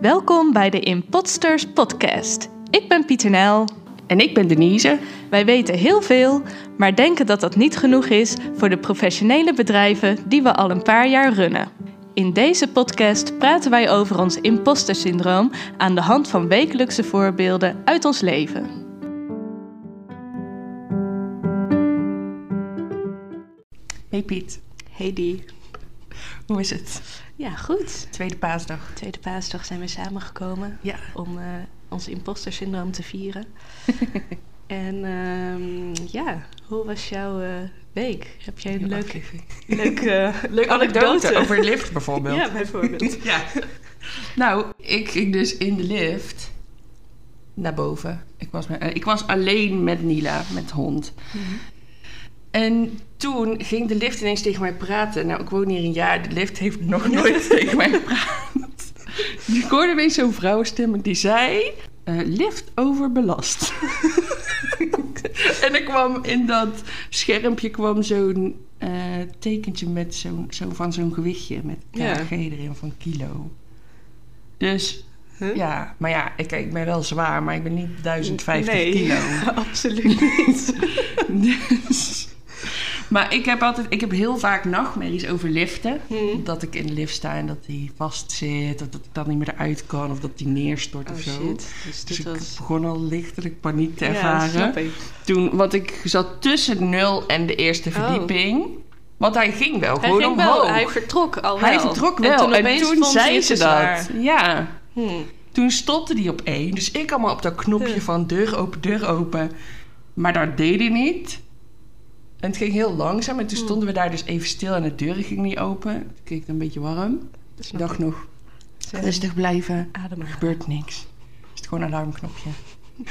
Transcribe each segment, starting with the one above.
Welkom bij de Impotsters podcast. Ik ben Pieter Nijl. En ik ben Denise. Wij weten heel veel, maar denken dat dat niet genoeg is voor de professionele bedrijven die we al een paar jaar runnen. In deze podcast praten wij over ons impostersyndroom aan de hand van wekelijkse voorbeelden uit ons leven. Hey Piet, Hey die. hoe is het? Ja, goed. Tweede paasdag. Tweede paasdag zijn we samengekomen Ja. om eh, ons impostersyndroom te vieren. en ehm, ja, hoe was jouw eh, week? Heb jij een leuke, leuke, leuke anekdote? over lift bijvoorbeeld. Ja, bijvoorbeeld. Ja. Nou, ik ging dus in de lift naar boven. Ik was, met- eh, ik was alleen met Nila, met de hond. En toen ging de lift ineens tegen mij praten. Nou, ik woon hier een jaar. De lift heeft nog nooit tegen mij gepraat. Dus ik hoorde ineens zo'n vrouwenstem die zei... eh, lift overbelast. en er kwam in dat schermpje kwam zo'n eh, tekentje met zo'n zo van zo'n gewichtje. Met Ja. kg erin van kilo. Dus Huh? ja, maar ja, ik, ik ben wel zwaar, maar ik ben niet 1050 nee, kilo. absoluut niet. Dus. Maar ik heb altijd, ik heb heel vaak nachtmerries over liften. Hm. Dat ik in de lift sta en dat die vast zit, of dat ik dan niet meer eruit kan, of dat die neerstort Oh of zo. shit. Dus Dus ik was... begon al lichtelijk paniek te Ja, ervaren. snap ik. Toen, want ik zat tussen nul en de eerste Oh. verdieping. Want hij ging wel Hij gewoon ging omhoog. wel, hij vertrok al wel. Hij vertrok En wel. toen, En toen, zei ze dat. zwaar. Ja. Hm. Toen stopte hij op één. Dus ik allemaal op dat knopje Huh. van deur open, deur open. Maar dat deed hij niet. En het ging heel langzaam. En toen Hmm. stonden we daar dus even stil en de deur ging niet open. Het een beetje warm. Ik Snap dacht ik. nog, rustig blijven. Adem Er gebeurt niks. Is het gewoon een alarmknopje.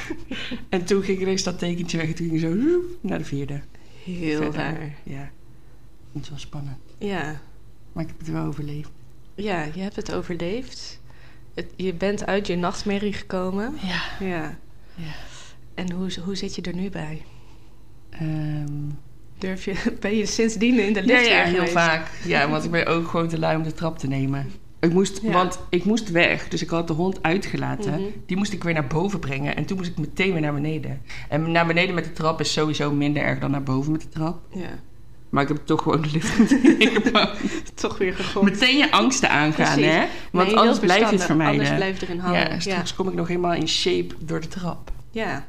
en toen ging ineens dat tekentje weg. En toen ging ik zo naar de vierde. Heel Verder. raar. Ja. Het was spannend. Ja. Maar ik heb het wel overleefd. ja, je hebt het overleefd. Het, je bent uit je nachtmerrie gekomen. Ja. Ja. Ja. En hoe, hoe zit je er nu bij? Ehm, Durf je, ben je sindsdien in de lift ja, heel geweest? vaak. Ja, want ik ben ook gewoon te lui om de trap te nemen. Ik moest, Ja. Want ik moest weg, dus ik had de hond uitgelaten. Mhm. Die moest ik weer naar boven brengen. En toen moest ik meteen weer naar beneden. En naar beneden met de trap is sowieso minder erg dan naar boven met de trap. Ja. Maar ik heb toch gewoon de lift. Toch weer gegooid. Meteen je angsten aangaan, Precies. hè? Want Nee, anders heel blijf je het verstandig. vermijden. Anders blijf je erin hangen. Ja, Ja, straks kom ik nog helemaal in shape door de trap. ja.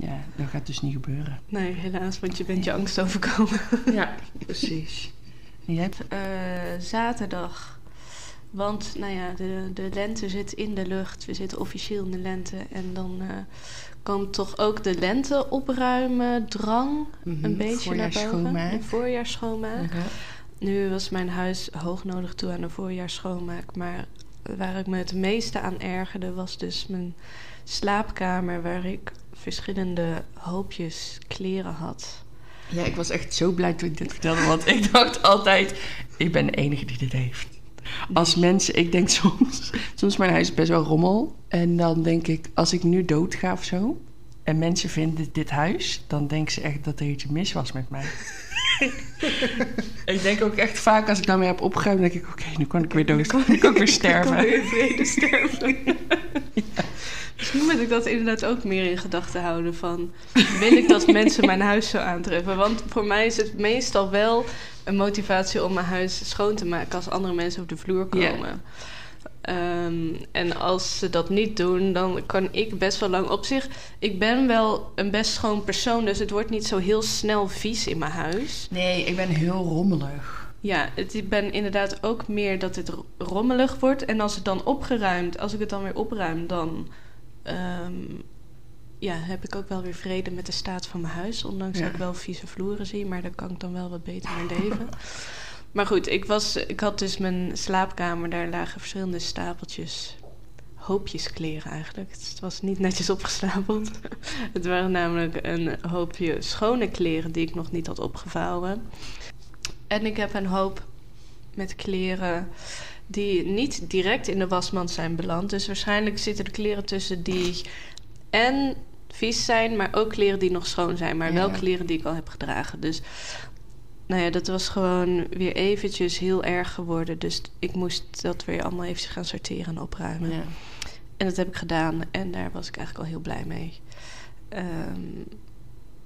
Ja, dat gaat dus niet gebeuren. Nee, helaas, want je bent je angst overkomen. Ja, precies. Jij hebt... Eh, zaterdag. Want, nou ja, de, de lente zit in de lucht. We zitten officieel in de lente. En dan eh komt toch ook de lente opruimen, drang Mhm, een beetje naar boven. voorjaarsschoonmaak. Een voorjaarsschoonmaak. Mhm. Nu was mijn huis hoognodig toe aan een voorjaarsschoonmaak. Maar waar ik me het meeste aan ergerde was dus mijn slaapkamer... waar ik verschillende hoopjes kleren had. Ja, ik was echt zo blij toen ik dit vertelde. Want ik dacht altijd, ik ben de enige die dit heeft. Als mensen, ik denk soms, soms mijn huis is best wel rommel. En dan denk ik, als ik nu doodga of zo. En mensen vinden dit huis, dan denken ze echt dat er iets mis was met mij. ik denk ook echt vaak als ik weer heb opgeruimd, denk ik, oké, nu kan ik weer dood. Nu kan ik weer sterven. Ik kan weer vrede sterven. Misschien moet ik dat inderdaad ook meer in gedachten houden van... wil ik dat mensen mijn huis zo aantreffen? Want voor mij is het meestal wel een motivatie om mijn huis schoon te maken... als andere mensen op de vloer komen. Ehm, en als ze dat niet doen, dan kan ik best wel lang op zich... Ik ben wel een best schoon persoon, dus het wordt niet zo heel snel vies in mijn huis. Nee, ik ben heel rommelig. Ja, het, ik ben inderdaad ook meer dat het ro- rommelig wordt. En als het dan opgeruimd, als ik het dan weer opruim, dan ehm, ja, heb ik ook wel weer vrede met de staat van mijn huis. Ondanks Ja. dat ik wel vieze vloeren zie, maar daar kan ik dan wel wat beter mee leven. maar goed, ik, was, ik had dus mijn slaapkamer, daar lagen verschillende stapeltjes. Hoopjes kleren eigenlijk. Het was niet netjes opgestapeld. het waren namelijk een hoopje schone kleren die ik nog niet had opgevouwen. En ik heb een hoop met kleren die niet direct in de wasmand zijn beland. Dus waarschijnlijk zitten er kleren tussen die en vies zijn, maar ook kleren die nog schoon zijn. Maar Ja. wel kleren die ik al heb gedragen. Dus nou ja, dat was gewoon weer eventjes heel erg geworden. Dus ik moest dat weer allemaal eventjes gaan sorteren en opruimen. Ja. En dat heb ik gedaan en daar was ik eigenlijk al heel blij mee. Ehm,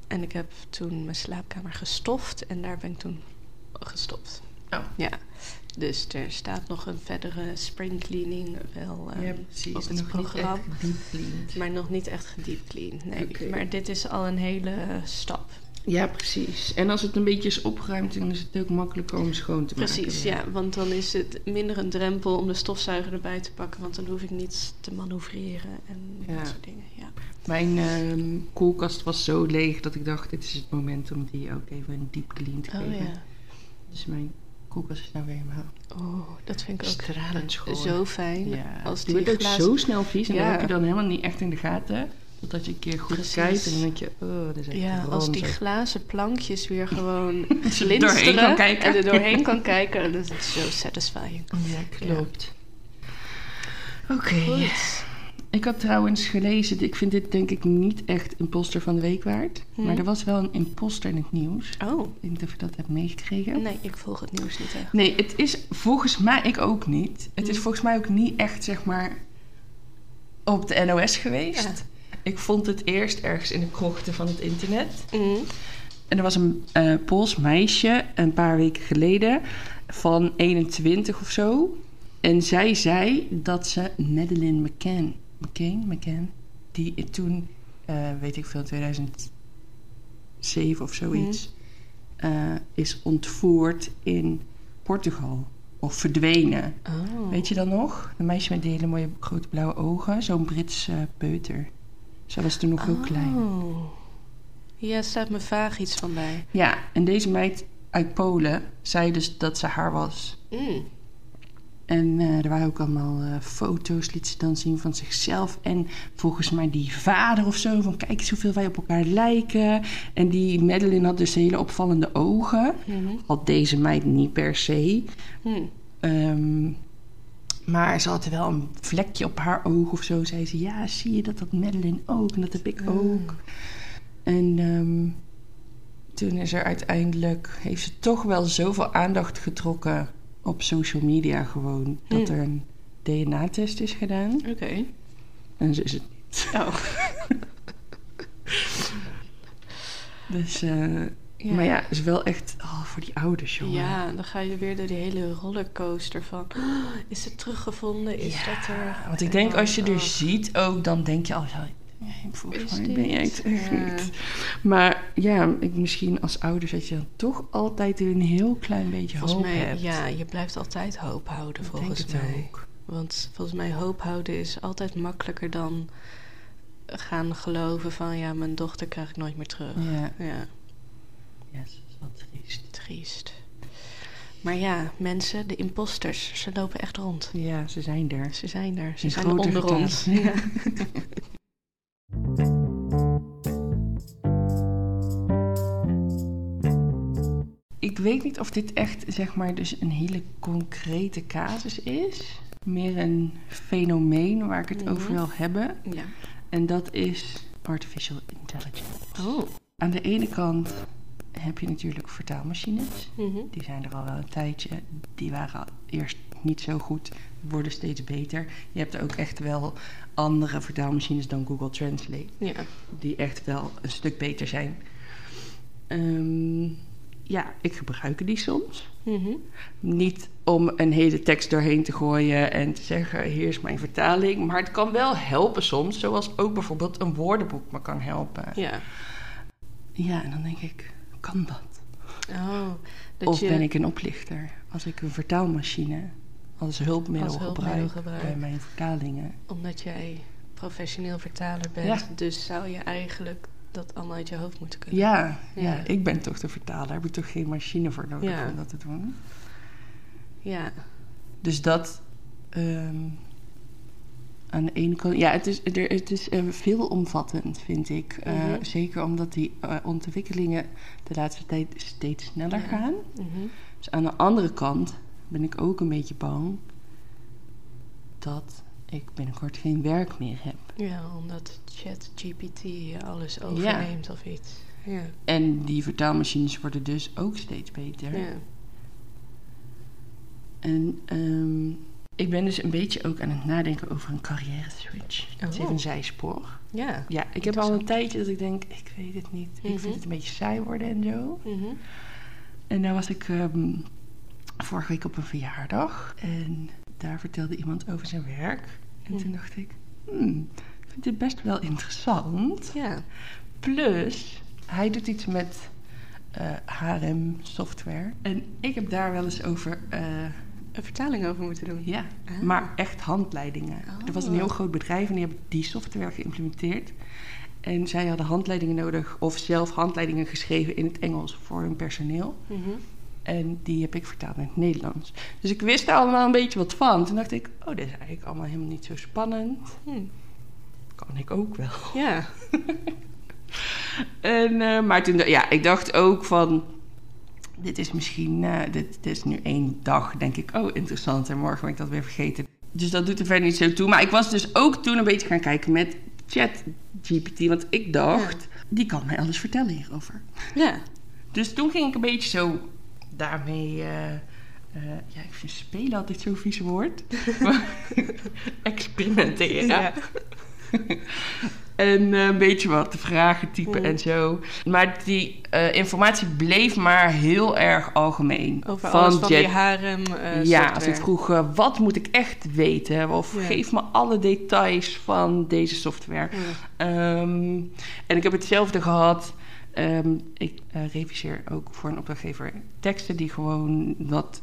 en ik heb toen mijn slaapkamer gestoft en daar ben ik toen gestopt. Oh. Ja, dus er staat nog een verdere spring cleaning wel ehm, ja, precies. op het Nog programma. Maar nog niet echt gediep clean. Nee. Maar dit is al een hele stap. Ja, precies. En als het een beetje is opgeruimd, dan is het ook makkelijker om schoon te maken. Precies, ja. Want dan is het minder een drempel om de stofzuiger erbij te pakken. Want dan hoef ik niet te manoeuvreren en Ja. dat soort dingen. Ja. Mijn ehm, koelkast was zo leeg dat ik dacht, dit is het moment om die ook even een diep clean te Oh geven. ja. Dus mijn nou weer helemaal Oh, dat vind ik ook stralend schoon. zo fijn. Ja, Als die die wordt ook glazen- zo snel vies en Ja. dat heb je dan helemaal niet echt in de gaten. Totdat je een keer goed Precies. kijkt en dan denk je, oh, dat is echt Ja, als die glazen plankjes weer gewoon glinsteren en er doorheen kan kijken, dan is het zo satisfying. Ja, klopt. Oké. Goed. Ik had trouwens gelezen, ik vind dit denk ik niet echt imposter van de week waard. Hm. Maar er was wel een imposter in het nieuws. Oh, Ik weet niet of je dat hebt meegekregen. nee, ik volg het nieuws niet echt. Nee, het is volgens mij, ik ook niet. Het is Hm. volgens mij ook niet echt, zeg maar, op de NOS geweest. Ja. Ik vond het eerst ergens in de krochten van het internet. Mm. En er was een eh Pools meisje een paar weken geleden van 21 of zo. En zij zei dat ze Madeleine McCann, McCain, McCann, die toen, eh, weet ik veel, 2007 of zoiets, eh, is ontvoerd in Portugal. Of verdwenen. Oh. Weet je dan nog? Een meisje met die hele mooie grote blauwe ogen. Zo'n Brits eh, peuter. Zij was toen nog heel klein. Oh. Ja, staat me vaag iets van bij. Ja, en deze meid uit Polen zei dus dat ze haar was. Mm. En eh, er waren ook allemaal eh, foto's, liet ze dan zien van zichzelf. En volgens mij die vader of zo, van kijk eens hoeveel wij op elkaar lijken. En die Madeline had dus hele opvallende ogen. Mhm. Had deze meid niet per se. Mm. Ehm, maar ze had wel een vlekje op haar oog of zo. Zei ze, ja, zie je dat dat Madeline ook? En dat heb ik ook. En ehm, toen is er uiteindelijk... Heeft ze toch wel zoveel aandacht getrokken op social media gewoon... dat Hmm. er een DNA-test is gedaan. Oké. En zo is het niet. Oh. Dus, eh, Ja. Maar ja, het is wel echt oh, voor die ouders, jongen. Ja, dan ga je weer door die hele rollercoaster van... "Oh, is het teruggevonden? Is Ja, dat er? Want ik denk, En als je er oh, ziet ook, dan denk je al... Volgens mij ben jij het echt Ja. niet. Maar ja, ik, misschien als ouders dat je dan toch altijd een heel klein beetje Volgens hoop mij, hebt. ja, je blijft altijd hoop houden, Ik volgens mij. ook. Want volgens mij hoop houden is altijd makkelijker dan gaan geloven van... ja, mijn dochter krijg ik nooit meer terug. Ja, Ja, ja dat is wel triest. triest. Maar ja, mensen, de imposters, ze lopen echt rond. Ja, ze zijn er. Ze zijn er. Ze In zijn onder ons. Ja. Ik weet niet of dit echt, zeg maar, dus een hele concrete casus is. Meer een fenomeen waar ik het Mhm. over wil hebben. ja. En dat is artificial intelligence. Oh. Aan de ene kant heb je natuurlijk vertaalmachines. Mhm. Die zijn er al wel een tijdje. Die waren eerst niet zo goed, worden steeds beter. Je hebt ook echt wel andere vertaalmachines dan Google Translate, Ja. die echt wel een stuk beter zijn. Ehm, ja, ik gebruik die soms. Mhm. Niet om een hele tekst doorheen te gooien en te zeggen: hier is mijn vertaling. Maar het kan wel helpen soms, zoals ook bijvoorbeeld een woordenboek me kan helpen. Ja. Ja, en dan denk ik: kan dat? Oh. Dat of je... ben ik een oplichter als ik een vertaalmachine als hulpmiddel, Als hulpmiddel gebruik, gebruik. bij mijn vertalingen? Omdat jij professioneel vertaler bent, Ja. dus zou je eigenlijk dat allemaal uit je hoofd moeten kunnen. Ja, ja. Ja. ik ben toch de vertaler. Heb ik toch geen machine voor nodig Ja. om dat te doen? Ja. Dus dat ehm, aan de ene kant, ja, het is, er, het is eh, veelomvattend, vind ik. Eh, Mhm. Zeker omdat die eh, ontwikkelingen de laatste tijd steeds sneller Ja. gaan. Mhm. Dus aan de andere kant ben ik ook een beetje bang dat ik binnenkort geen werk meer heb. Ja, omdat ChatGPT alles overneemt of iets. Ja. En die vertaalmachines worden dus ook steeds beter. Ja. En ehm, ik ben dus een beetje ook aan het nadenken over een carrière switch. Het is Oh. even een zijspoor. Ja. Ja, ik heb al een tijdje dat ik denk, ik weet het niet. Ik Mhm. vind het een beetje saai worden en zo. Mhm. En nou was ik ehm, vorige week op een verjaardag. En daar vertelde iemand over zijn werk. En Mhm. toen dacht ik, hmm, ik vind dit best wel interessant. Ja. Plus, hij doet iets met eh HRM-software. En ik heb daar wel eens over... eh, Een vertaling over moeten doen. ja, Ah. maar echt handleidingen. Oh. Er was een heel groot bedrijf en die hebben die software geïmplementeerd. En zij hadden handleidingen nodig of zelf handleidingen geschreven in het Engels voor hun personeel. Mhm. En die heb ik vertaald in het Nederlands. Dus ik wist daar allemaal een beetje wat van. Toen dacht ik, oh, dit is eigenlijk allemaal helemaal niet zo spannend. Hm. Kan ik ook wel. Ja. En, eh, maar toen, ja, ik dacht ook van, dit is misschien, eh, dit, dit is nu één dag, denk ik, oh, interessant. En morgen ben ik dat weer vergeten. Dus dat doet er verder niet zo toe. Maar ik was dus ook toen een beetje gaan kijken met ChatGPT. Want ik dacht, die kan mij alles vertellen hierover. Ja. Dus toen ging ik een beetje zo daarmee. eh, eh, ja, ik vind spelen altijd zo'n vies woord. Experimenteren. En eh, een beetje wat vragen typen Mm. en zo. Maar die eh, informatie bleef maar heel erg algemeen. Over alles van die Jet- HRM eh ja, ik vroeg, wat moet ik echt weten? Of geef me alle details van deze software. Ehm, en ik heb hetzelfde gehad. Ehm, ik reviseer ook voor een opdrachtgever teksten die gewoon wat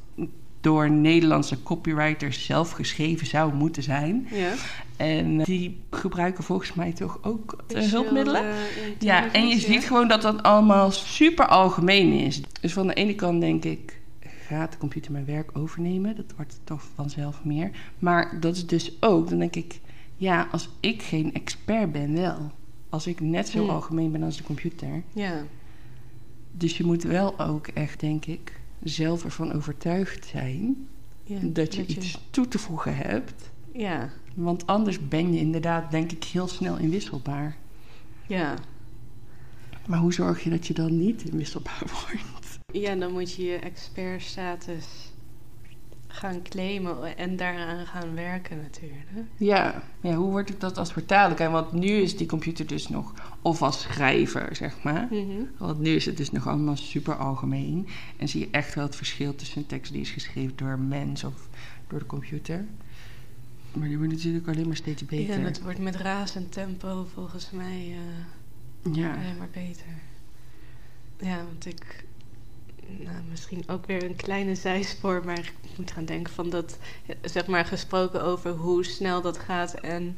door Nederlandse copywriters zelf geschreven zou moeten zijn. Ja. En eh, die gebruiken volgens mij toch ook eh, hulpmiddelen. eh, Ja, en je ziet gewoon dat dat allemaal super algemeen is. Dus van de ene kant denk ik, gaat de computer mijn werk overnemen? Dat wordt toch vanzelf meer. Maar dat is dus ook, dan denk ik, ja, als ik geen expert ben, wel. Als ik net zo Hmm. algemeen ben als de computer. Ja. Dus je moet wel ook echt, denk ik, zelf ervan overtuigd zijn ja. dat je iets toe te voegen hebt. Ja. Want anders ben je inderdaad, denk ik, heel snel inwisselbaar. Ja. Maar hoe zorg je dat je dan niet inwisselbaar wordt? Ja, dan moet je je expertstatus gaan claimen en daaraan gaan werken natuurlijk. Ja, ja hoe wordt ik dat als vertaler? Want nu is die computer dus nog, of als schrijver, zeg maar. Mhm. Want nu is het dus nog allemaal super algemeen. En zie je echt wel het verschil tussen een tekst die is geschreven door een mens of door de computer. Maar die wordt natuurlijk alleen maar steeds Ja, beter. en het wordt met razend tempo volgens mij eh, Ja, alleen maar beter. Ja, want ik... Nou, misschien ook weer een kleine zijspoor, maar ik moet gaan denken van dat... Zeg maar gesproken over hoe snel dat gaat en...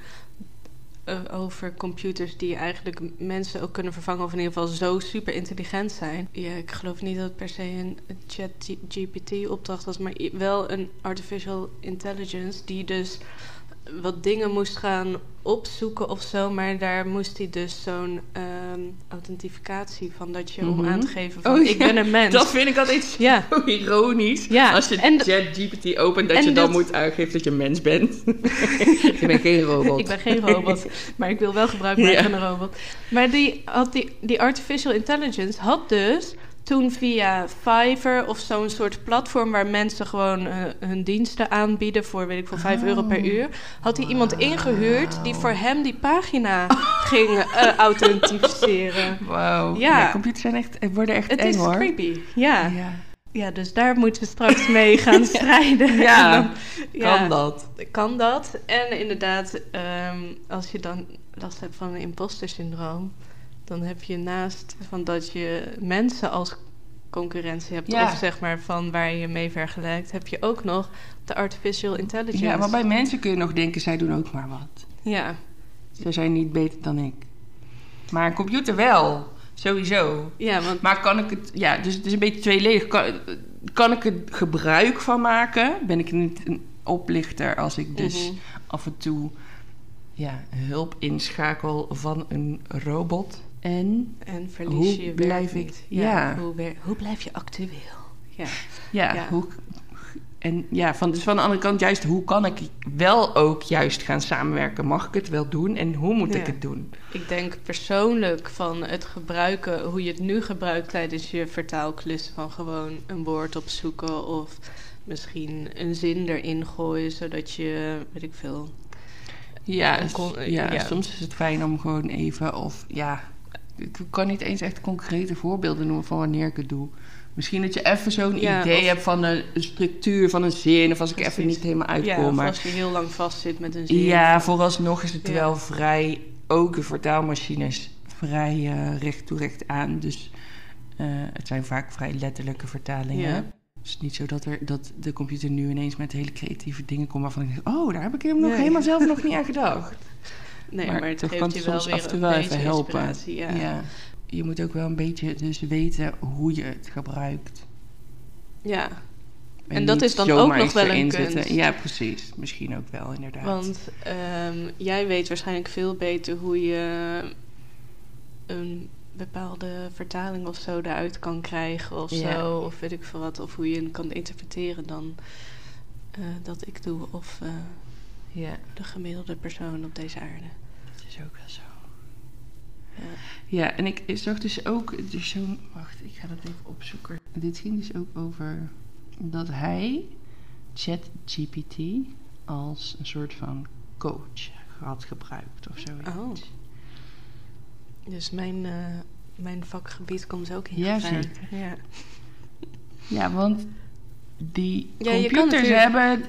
eh, over computers die eigenlijk mensen ook kunnen vervangen... of in ieder geval zo super intelligent zijn. Ja, ik geloof niet dat het per se een chat GPT opdracht was... maar wel een artificial intelligence die dus wat dingen moest gaan opzoeken of zo. Maar daar moest hij dus zo'n ehm, authentificatie van dat je om Mhm. aan te geven van Oh, ik ja. ben een mens. dat vind ik altijd zo ironisch. Ja, Als je ChatGPT opent, dat je dan dat- moet aangeven dat je een mens bent. je bent geen robot. ik ben geen robot, maar ik wil wel gebruik maken Ja. van een robot. Maar die, had die, die artificial intelligence had dus toen via Fiverr of zo'n soort platform waar mensen gewoon eh, hun diensten aanbieden voor weet ik veel 5 euro per Oh. uur, had hij iemand ingehuurd die voor hem die pagina Oh. ging eh, authentificeren. Wauw. Ja. Ja. computers zijn echt, worden echt Het eng is hoor. creepy, ja. ja. Ja, dus daar moeten we straks mee gaan strijden. Ja, Kan dat? Kan dat. En inderdaad, ehm, als je dan last hebt van een imposter syndroom, dan heb je naast van dat je mensen als concurrentie hebt, Ja. of zeg maar van waar je mee vergelijkt, heb je ook nog de artificial intelligence. Ja, maar bij mensen kun je nog denken, zij doen ook maar wat. Ja, Ze zijn niet beter dan ik. Maar een computer wel, sowieso. ja want Maar kan ik het, ja, dus het is een beetje tweeledig. Kan, kan ik er gebruik van maken? Ben ik niet een oplichter als ik dus Mhm. af en toe ja, hulp inschakel van een robot? En en verlies Hoe je blijf ik- niet. ja. Hoe, wer- hoe blijf je actueel? Ja. ja, Ja. Hoe, en ja, van, dus van de andere kant juist, hoe kan ik wel ook juist gaan samenwerken? Mag ik het wel doen en hoe moet ik Ja. het doen? Ik denk persoonlijk van het gebruiken, hoe je het nu gebruikt tijdens je vertaalklussen, van gewoon een woord opzoeken of misschien een zin erin gooien, zodat je, weet ik veel. Ja, ja, ja. soms is het fijn om gewoon even of ja, ik kan niet eens echt concrete voorbeelden noemen van wanneer ik het doe. Misschien dat je even zo'n Ja, idee of- hebt van een structuur van een zin of als ik even niet helemaal Ja, uitkom. of maar als je heel lang vastzit met een zin. Ja, vooralsnog is het Ja. wel vrij, ook de vertaalmachines, vrij eh, recht toe recht aan. Dus eh, het zijn vaak vrij letterlijke vertalingen. Ja. Het is niet zo dat, er, dat de computer nu ineens met hele creatieve dingen komt waarvan ik denk, oh, daar heb ik helemaal, nog, Nee. helemaal zelf nog niet aan gedacht. Nee, maar, het toch kan je het wel soms weer af en toe een wel beetje even helpen. Ja. Je moet ook wel een beetje dus weten hoe je het gebruikt. ja. En dat is dan ook nog wel een kunst. Ja, precies. Misschien ook wel, inderdaad. Want ehm, jij weet waarschijnlijk veel beter hoe je een bepaalde vertaling of zo eruit kan krijgen of Ja. zo. Of weet ik veel wat. Of hoe je hem kan interpreteren dan eh, dat ik doe. Of eh, ja, de gemiddelde persoon op deze aarde. dat is ook wel zo. Ja. Ja, en ik zag dus ook dus zo'n... Wacht, ik ga dat even opzoeken. Dit ging dus ook over dat hij ChatGPT als een soort van coach had gebruikt of zoiets. Oh. Dus mijn, eh, mijn vakgebied komt ook in Ja, zeker. Ja. Ja, want die Ja, computers natuurlijk- hebben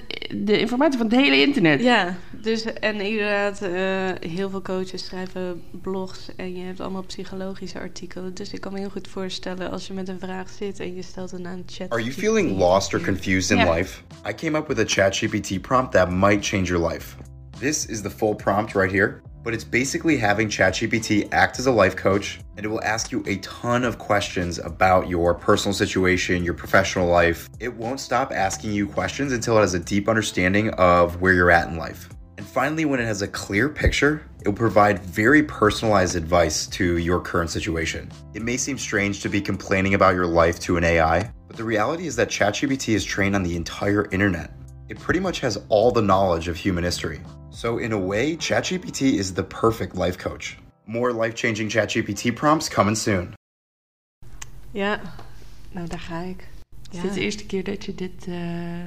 de informatie van het hele internet. Ja, dus en inderdaad, eh, heel veel coaches schrijven blogs en je hebt allemaal psychologische artikelen. Dus ik kan me heel goed voorstellen als je met een vraag zit en je stelt een aan chat. Are you feeling lost or confused in Yeah. life? I came up with a ChatGPT prompt that might change your life. This is the full prompt right here, but it's basically having ChatGPT act as a life coach, and it will ask you a ton of questions about your personal situation, your professional life. It won't stop asking you questions until it has a deep understanding of where you're at in life. And finally, when it has a clear picture, it will provide very personalized advice to your current situation. It may seem strange to be complaining about your life to an AI, but the reality is that ChatGPT is trained on the entire internet. It pretty much has all the knowledge of human history. So, in a way, ChatGPT is the perfect life coach. More life changing ChatGPT prompts coming soon. Ja, nou daar ga ik. Is dit de eerste keer dat je dit eh,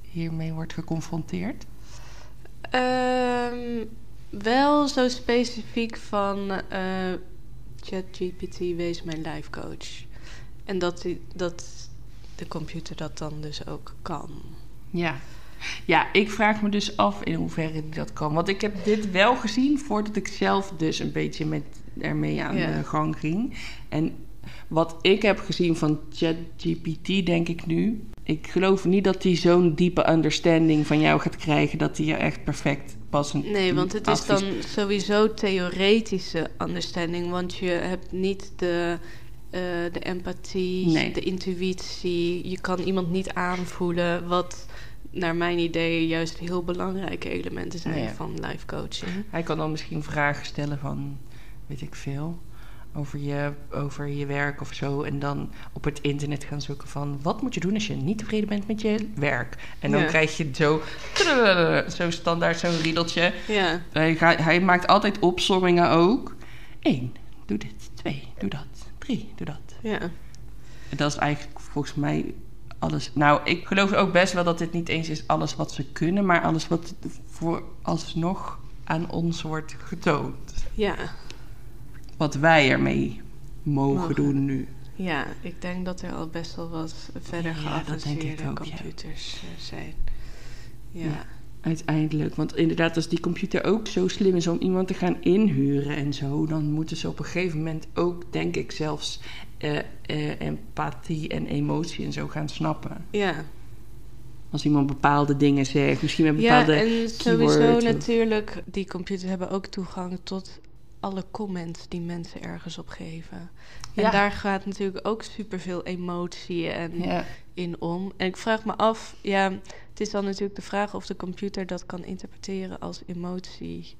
hiermee wordt geconfronteerd? Ehm, wel zo specifiek van eh, ChatGPT wees mijn life coach. En dat, die, dat de computer dat dan dus ook kan. Ja. Ja, ik vraag me dus af in hoeverre dat kan. Want ik heb dit wel gezien voordat ik zelf dus een beetje met ermee aan Ja. de gang ging. En wat ik heb gezien van ChatGPT, denk ik nu. Ik geloof niet dat hij zo'n diepe understanding van jou gaat krijgen. Dat hij je echt perfect passend Nee, want het is dan sowieso theoretische understanding. Want je hebt niet de, eh, de empathie, Nee. de intuïtie. Je kan iemand niet aanvoelen. Wat naar mijn idee juist heel belangrijke elementen zijn Ja. van life coaching. Hij kan dan misschien vragen stellen van, weet ik veel, over je, over je werk of zo. En dan op het internet gaan zoeken van, wat moet je doen als je niet tevreden bent met je werk? En dan Ja. krijg je zo, zo standaard zo'n riedeltje. Ja, Hij, hij maakt altijd opsommingen ook. Eén, doe dit. Twee, doe dat. Drie, doe dat. ja. En dat is eigenlijk volgens mij alles. Nou, ik geloof ook best wel dat dit niet eens is alles wat ze kunnen, maar alles wat voor alsnog aan ons wordt getoond. Ja, Wat wij ermee mogen, Mogen. doen nu. ja, ik denk dat er al best wel wat verder Ja, geavanceerde ook, computers eh, zijn. Ja. Ja. Uiteindelijk. Want inderdaad, als die computer ook zo slim is om iemand te gaan inhuren en zo, dan moeten ze op een gegeven moment ook, denk ik, zelfs eh, eh, empathie en emotie en zo gaan snappen. ja. Als iemand bepaalde dingen zegt, misschien met Ja, bepaalde. en sowieso of- natuurlijk, die computers hebben ook toegang tot alle comments die mensen ergens op geven. En Ja. daar gaat natuurlijk ook superveel emotie en Ja, in om. En ik vraag me af, ja, het is dan natuurlijk de vraag of de computer dat kan interpreteren als emotie.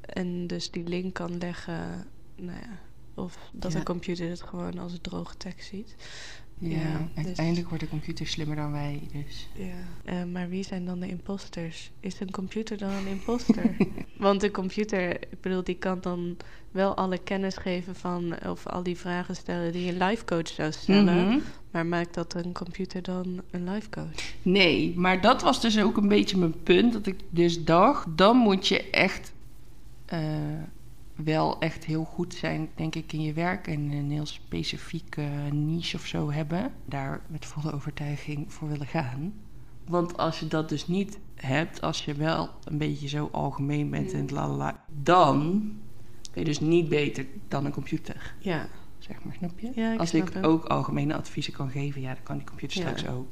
En dus die link kan leggen, nou ja, of dat Ja. de computer het gewoon als droge tekst ziet. Ja, Ja, dus- uiteindelijk wordt de computer slimmer dan wij. Dus. Ja. Eh, maar wie zijn dan de imposters? Is een computer dan een imposter? Want de computer, ik bedoel, die kan dan wel alle kennis geven van... of al die vragen stellen die een life coach zou stellen. Mhm. Maar maakt dat een computer dan een life coach? Nee, maar dat was dus ook een beetje mijn punt. Dat ik dus dacht, dan moet je echt eh, wel echt heel goed zijn, denk ik, in je werk. En een heel specifieke niche of zo hebben. Daar met volle overtuiging voor willen gaan. Want als je dat dus niet hebt, als je wel een beetje zo algemeen bent en lalala, dan ben je dus niet beter dan een computer. Ja. Zeg maar, snap je? Ja, ik Als snap ik ook algemene adviezen kan geven, ja, dan kan die computer Ja. straks ook.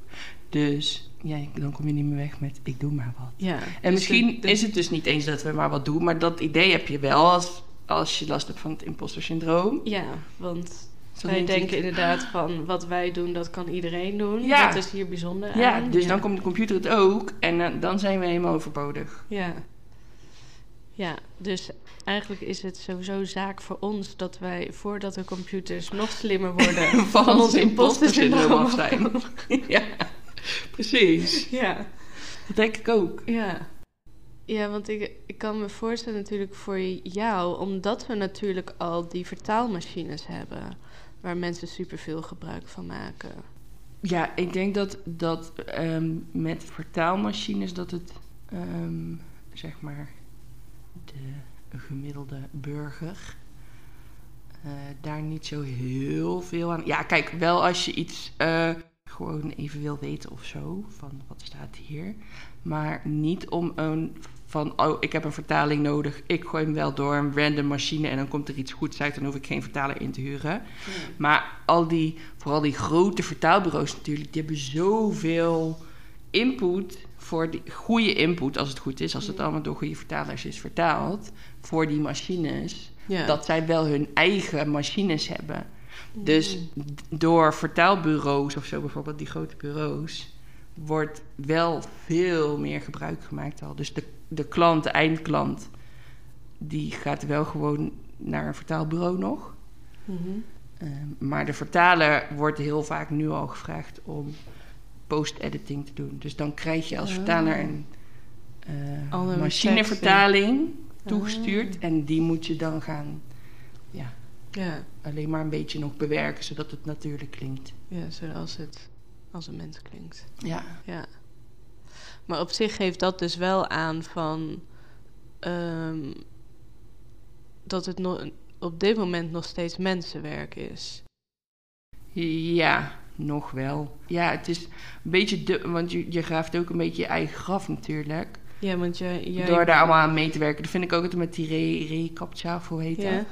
Dus ja, dan kom je niet meer weg met ik doe maar wat. ja. En Dus misschien de- de- is het dus niet eens dat we maar wat doen, maar dat idee heb je wel als, als je last hebt van het imposter syndroom. Ja, want Zo wij ik. denken inderdaad van wat wij doen, dat kan iedereen doen. Ja. Dat is hier bijzonder Ja, aan. dus dan komt de computer het ook en eh, dan zijn we helemaal overbodig. Ja. Ja, dus eigenlijk is het sowieso zaak voor ons dat wij, voordat de computers nog slimmer worden, Van ons imposter syndroom af zijn. ja, precies. Ja, Dat denk ik ook. ja. Ja, want ik, ik kan me voorstellen natuurlijk voor jou, omdat we natuurlijk al die vertaalmachines hebben, waar mensen superveel gebruik van maken. Ja, ik denk dat, dat ehm, met vertaalmachines dat het, ehm, zeg maar, de gemiddelde burger eh, daar niet zo heel veel aan... Ja, kijk, wel als je iets eh, gewoon even wil weten of zo, van wat staat hier. Maar niet om een van, oh, ik heb een vertaling nodig. Ik gooi hem wel door een random machine en dan komt er iets goeds uit. Dan hoef ik geen vertaler in te huren. Maar al die, vooral die grote vertaalbureaus natuurlijk, die hebben zoveel input voor die goede input, als het goed is, als het allemaal door goede vertalers is vertaald, voor die machines, Ja. dat zij wel hun eigen machines hebben. Dus d- door vertaalbureaus of zo, bijvoorbeeld die grote bureaus, wordt wel veel meer gebruik gemaakt al. Dus de, de klant, de eindklant, die gaat wel gewoon naar een vertaalbureau nog. Mhm. Ehm, maar de vertaler wordt heel vaak nu al gevraagd om post-editing te doen. Dus dan krijg je als Ah. vertaler een eh, machinevertaling Ah. toegestuurd. En die moet je dan gaan ja, Ja. alleen maar een beetje nog bewerken, zodat het natuurlijk klinkt. ja, zoals het als een mens klinkt. Ja, Ja. Maar op zich geeft dat dus wel aan van ehm, dat het nog op dit moment nog steeds mensenwerk is. ja nog wel. Ja, het is een beetje de, want je, je graaft ook een beetje je eigen graf natuurlijk. Ja, want jij. jij Door daar allemaal aan mee te werken. Dat vind ik ook altijd met die re, recaptcha, of hoe heet Ja. dat?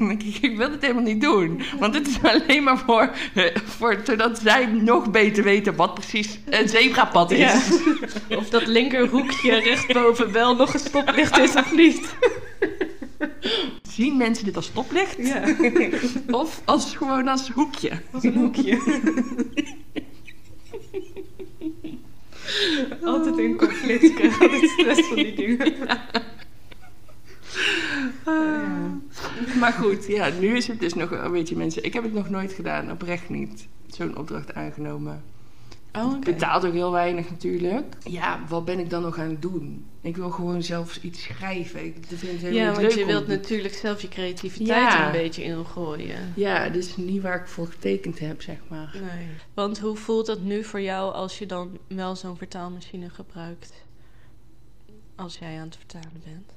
Ik, ik wil dit helemaal niet doen. Want het is alleen maar voor, eh, voor zodat zij nog beter weten wat precies een zebrapad is. Ja. Of dat linkerhoekje rechtboven wel nog een stoplicht is of niet. Zien mensen dit als stoplicht? Ja, Of als gewoon als hoekje? als een hoekje. Altijd in conflict. Altijd stress van die dingen. Ah. Maar goed, ja, nu is het dus nog een beetje mensen. Ik heb het nog nooit gedaan, oprecht niet. Zo'n opdracht aangenomen. Oh. Betaalt ook heel weinig natuurlijk. Ja, wat ben ik dan nog aan het doen? Ik wil gewoon zelf iets schrijven. Ik vind het Ja, want leuk je om- wilt natuurlijk zelf je creativiteit Ja. er een beetje in gooien. Ja, dat is niet waar ik voor getekend heb, zeg maar. Nee. Want hoe voelt dat nu voor jou als je dan wel zo'n vertaalmachine gebruikt? Als jij aan het vertalen bent.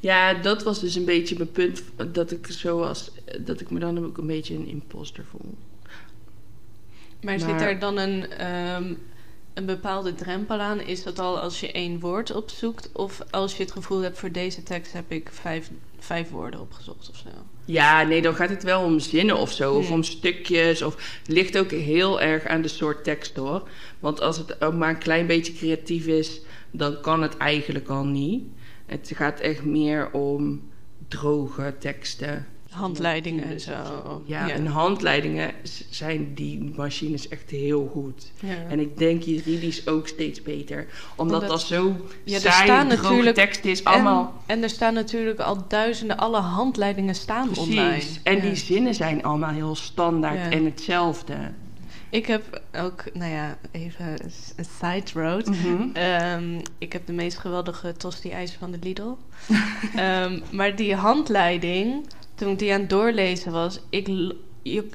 Ja, dat was dus een beetje mijn punt. Dat ik zo was, dat ik me dan ook een beetje een imposter voel. Maar, zit er dan een, ehm, een bepaalde drempel aan? Is dat al als je één woord opzoekt? Of als je het gevoel hebt voor deze tekst heb ik vijf, vijf woorden opgezocht of zo? Ja, nee, dan gaat het wel om zinnen of zo. Of Hmm. om stukjes. Of het ligt ook heel erg aan de soort tekst hoor. Want als het ook maar een klein beetje creatief is, dan kan het eigenlijk al niet. Het gaat echt meer om droge teksten. Handleidingen en zo. Ja, en handleidingen zijn die machines echt heel goed. Ja. En ik denk juridisch ook steeds beter. Omdat, Omdat- dat zo Ja, er saai, staan droge natuurlijk- tekst is. Allemaal En, en er staan natuurlijk al duizenden, alle handleidingen staan online. En die zinnen zijn allemaal heel standaard en hetzelfde. Ik heb ook, nou ja, even een side road. Mhm. Ehm, ik heb de meest geweldige tosti-ijzer van de Lidl. Ehm, maar die handleiding, toen ik die aan het doorlezen was, ik,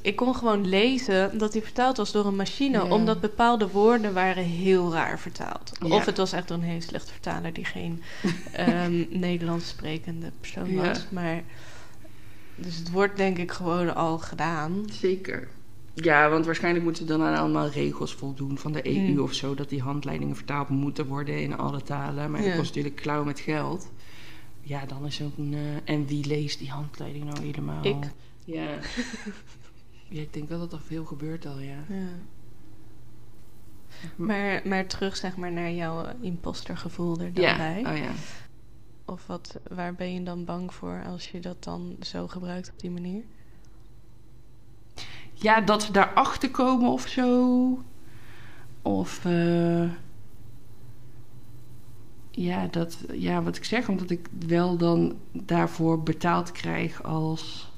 ik kon gewoon lezen dat die vertaald was door een machine, Ja. omdat bepaalde woorden waren heel raar vertaald. Ja. Of het was echt door een hele slechte vertaler die geen ehm, Nederlands sprekende persoon Ja. was. Maar, dus het wordt denk ik gewoon al gedaan. Zeker. Ja, want waarschijnlijk moeten ze dan aan allemaal regels voldoen van de EU Hmm. of zo. Dat die handleidingen vertaald moeten worden in alle talen. Maar dat kost natuurlijk klauw met geld. Ja, dan is ook een... eh, en wie leest die handleiding nou helemaal? Ik. Ja. ja, ik denk wel dat er veel gebeurt al, ja. Ja. Maar, maar terug zeg maar naar jouw impostergevoel er dan Ja, bij. oh ja. Of wat, waar ben je dan bang voor als je dat dan zo gebruikt op die manier? Ja, dat ze daarachter komen of zo. Of... eh, ja, dat, ja, wat ik zeg, omdat ik wel dan daarvoor betaald krijg als...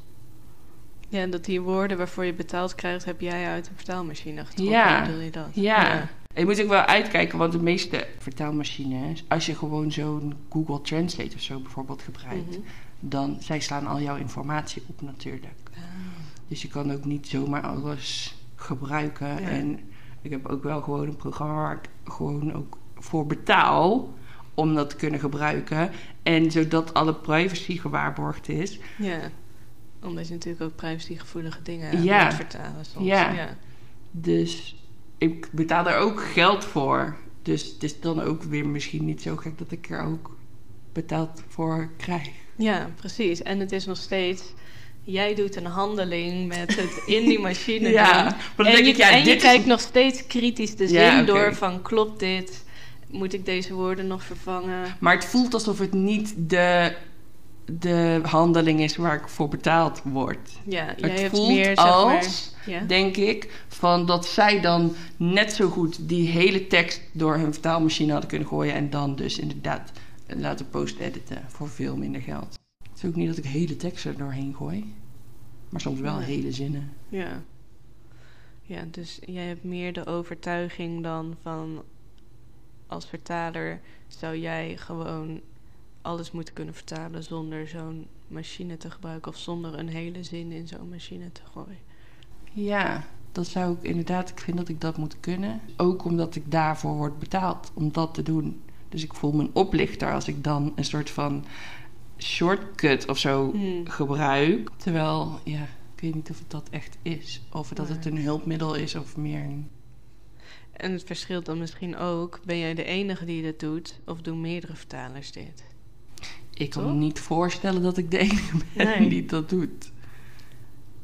Ja, dat die woorden waarvoor je betaald krijgt, heb jij uit een vertaalmachine getrokken. Ja. Bedoel je dat? Ja. En je moet ook wel uitkijken, want de meeste vertaalmachines, als je gewoon zo'n Google Translate of zo bijvoorbeeld gebruikt, Mhm. dan zij slaan al jouw informatie op natuurlijk. Ah. Dus je kan ook niet zomaar alles gebruiken. Ja. En ik heb ook wel gewoon een programma waar ik gewoon ook voor betaal om dat te kunnen gebruiken. En zodat alle privacy gewaarborgd is. Ja. Omdat je natuurlijk ook privacygevoelige dingen Ja. moet vertalen soms. Ja. ja. Dus ik betaal daar ook geld voor. Dus het is dan ook weer misschien niet zo gek dat ik er ook betaald voor krijg. Ja, precies. En het is nog steeds... Jij doet een handeling met het in die machine Ja, doen. maar dan en denk je, ik, ja, en je dit is- kijkt nog steeds kritisch de zin Ja, door van... Klopt dit? Moet ik deze woorden nog vervangen? Maar het voelt alsof het niet de, de handeling is waar ik voor betaald word. Ja, jij het hebt voelt meer, zeg als, maar... Ja? denk ik, van dat zij dan net zo goed die hele tekst door hun vertaalmachine hadden kunnen gooien. En dan dus inderdaad laten post-editen voor veel minder geld. Het is ook niet dat ik hele teksten er doorheen gooi. Maar soms wel hele zinnen. Ja. Ja, dus jij hebt meer de overtuiging dan van als vertaler zou jij gewoon alles moeten kunnen vertalen zonder zo'n machine te gebruiken of zonder een hele zin in zo'n machine te gooien. Ja, dat zou ik inderdaad, ik vind dat ik dat moet kunnen. Ook omdat ik daarvoor word betaald om dat te doen. Dus ik voel me een oplichter als ik dan een soort van shortcut of zo Hmm. gebruik. Terwijl, ja, ik weet niet of het dat echt is. Of dat het een hulpmiddel is of meer een... En het verschilt dan misschien ook, ben jij de enige die dit doet of doen meerdere vertalers dit? Ik kan Toch? me niet voorstellen dat ik de enige ben Nee. die dat doet.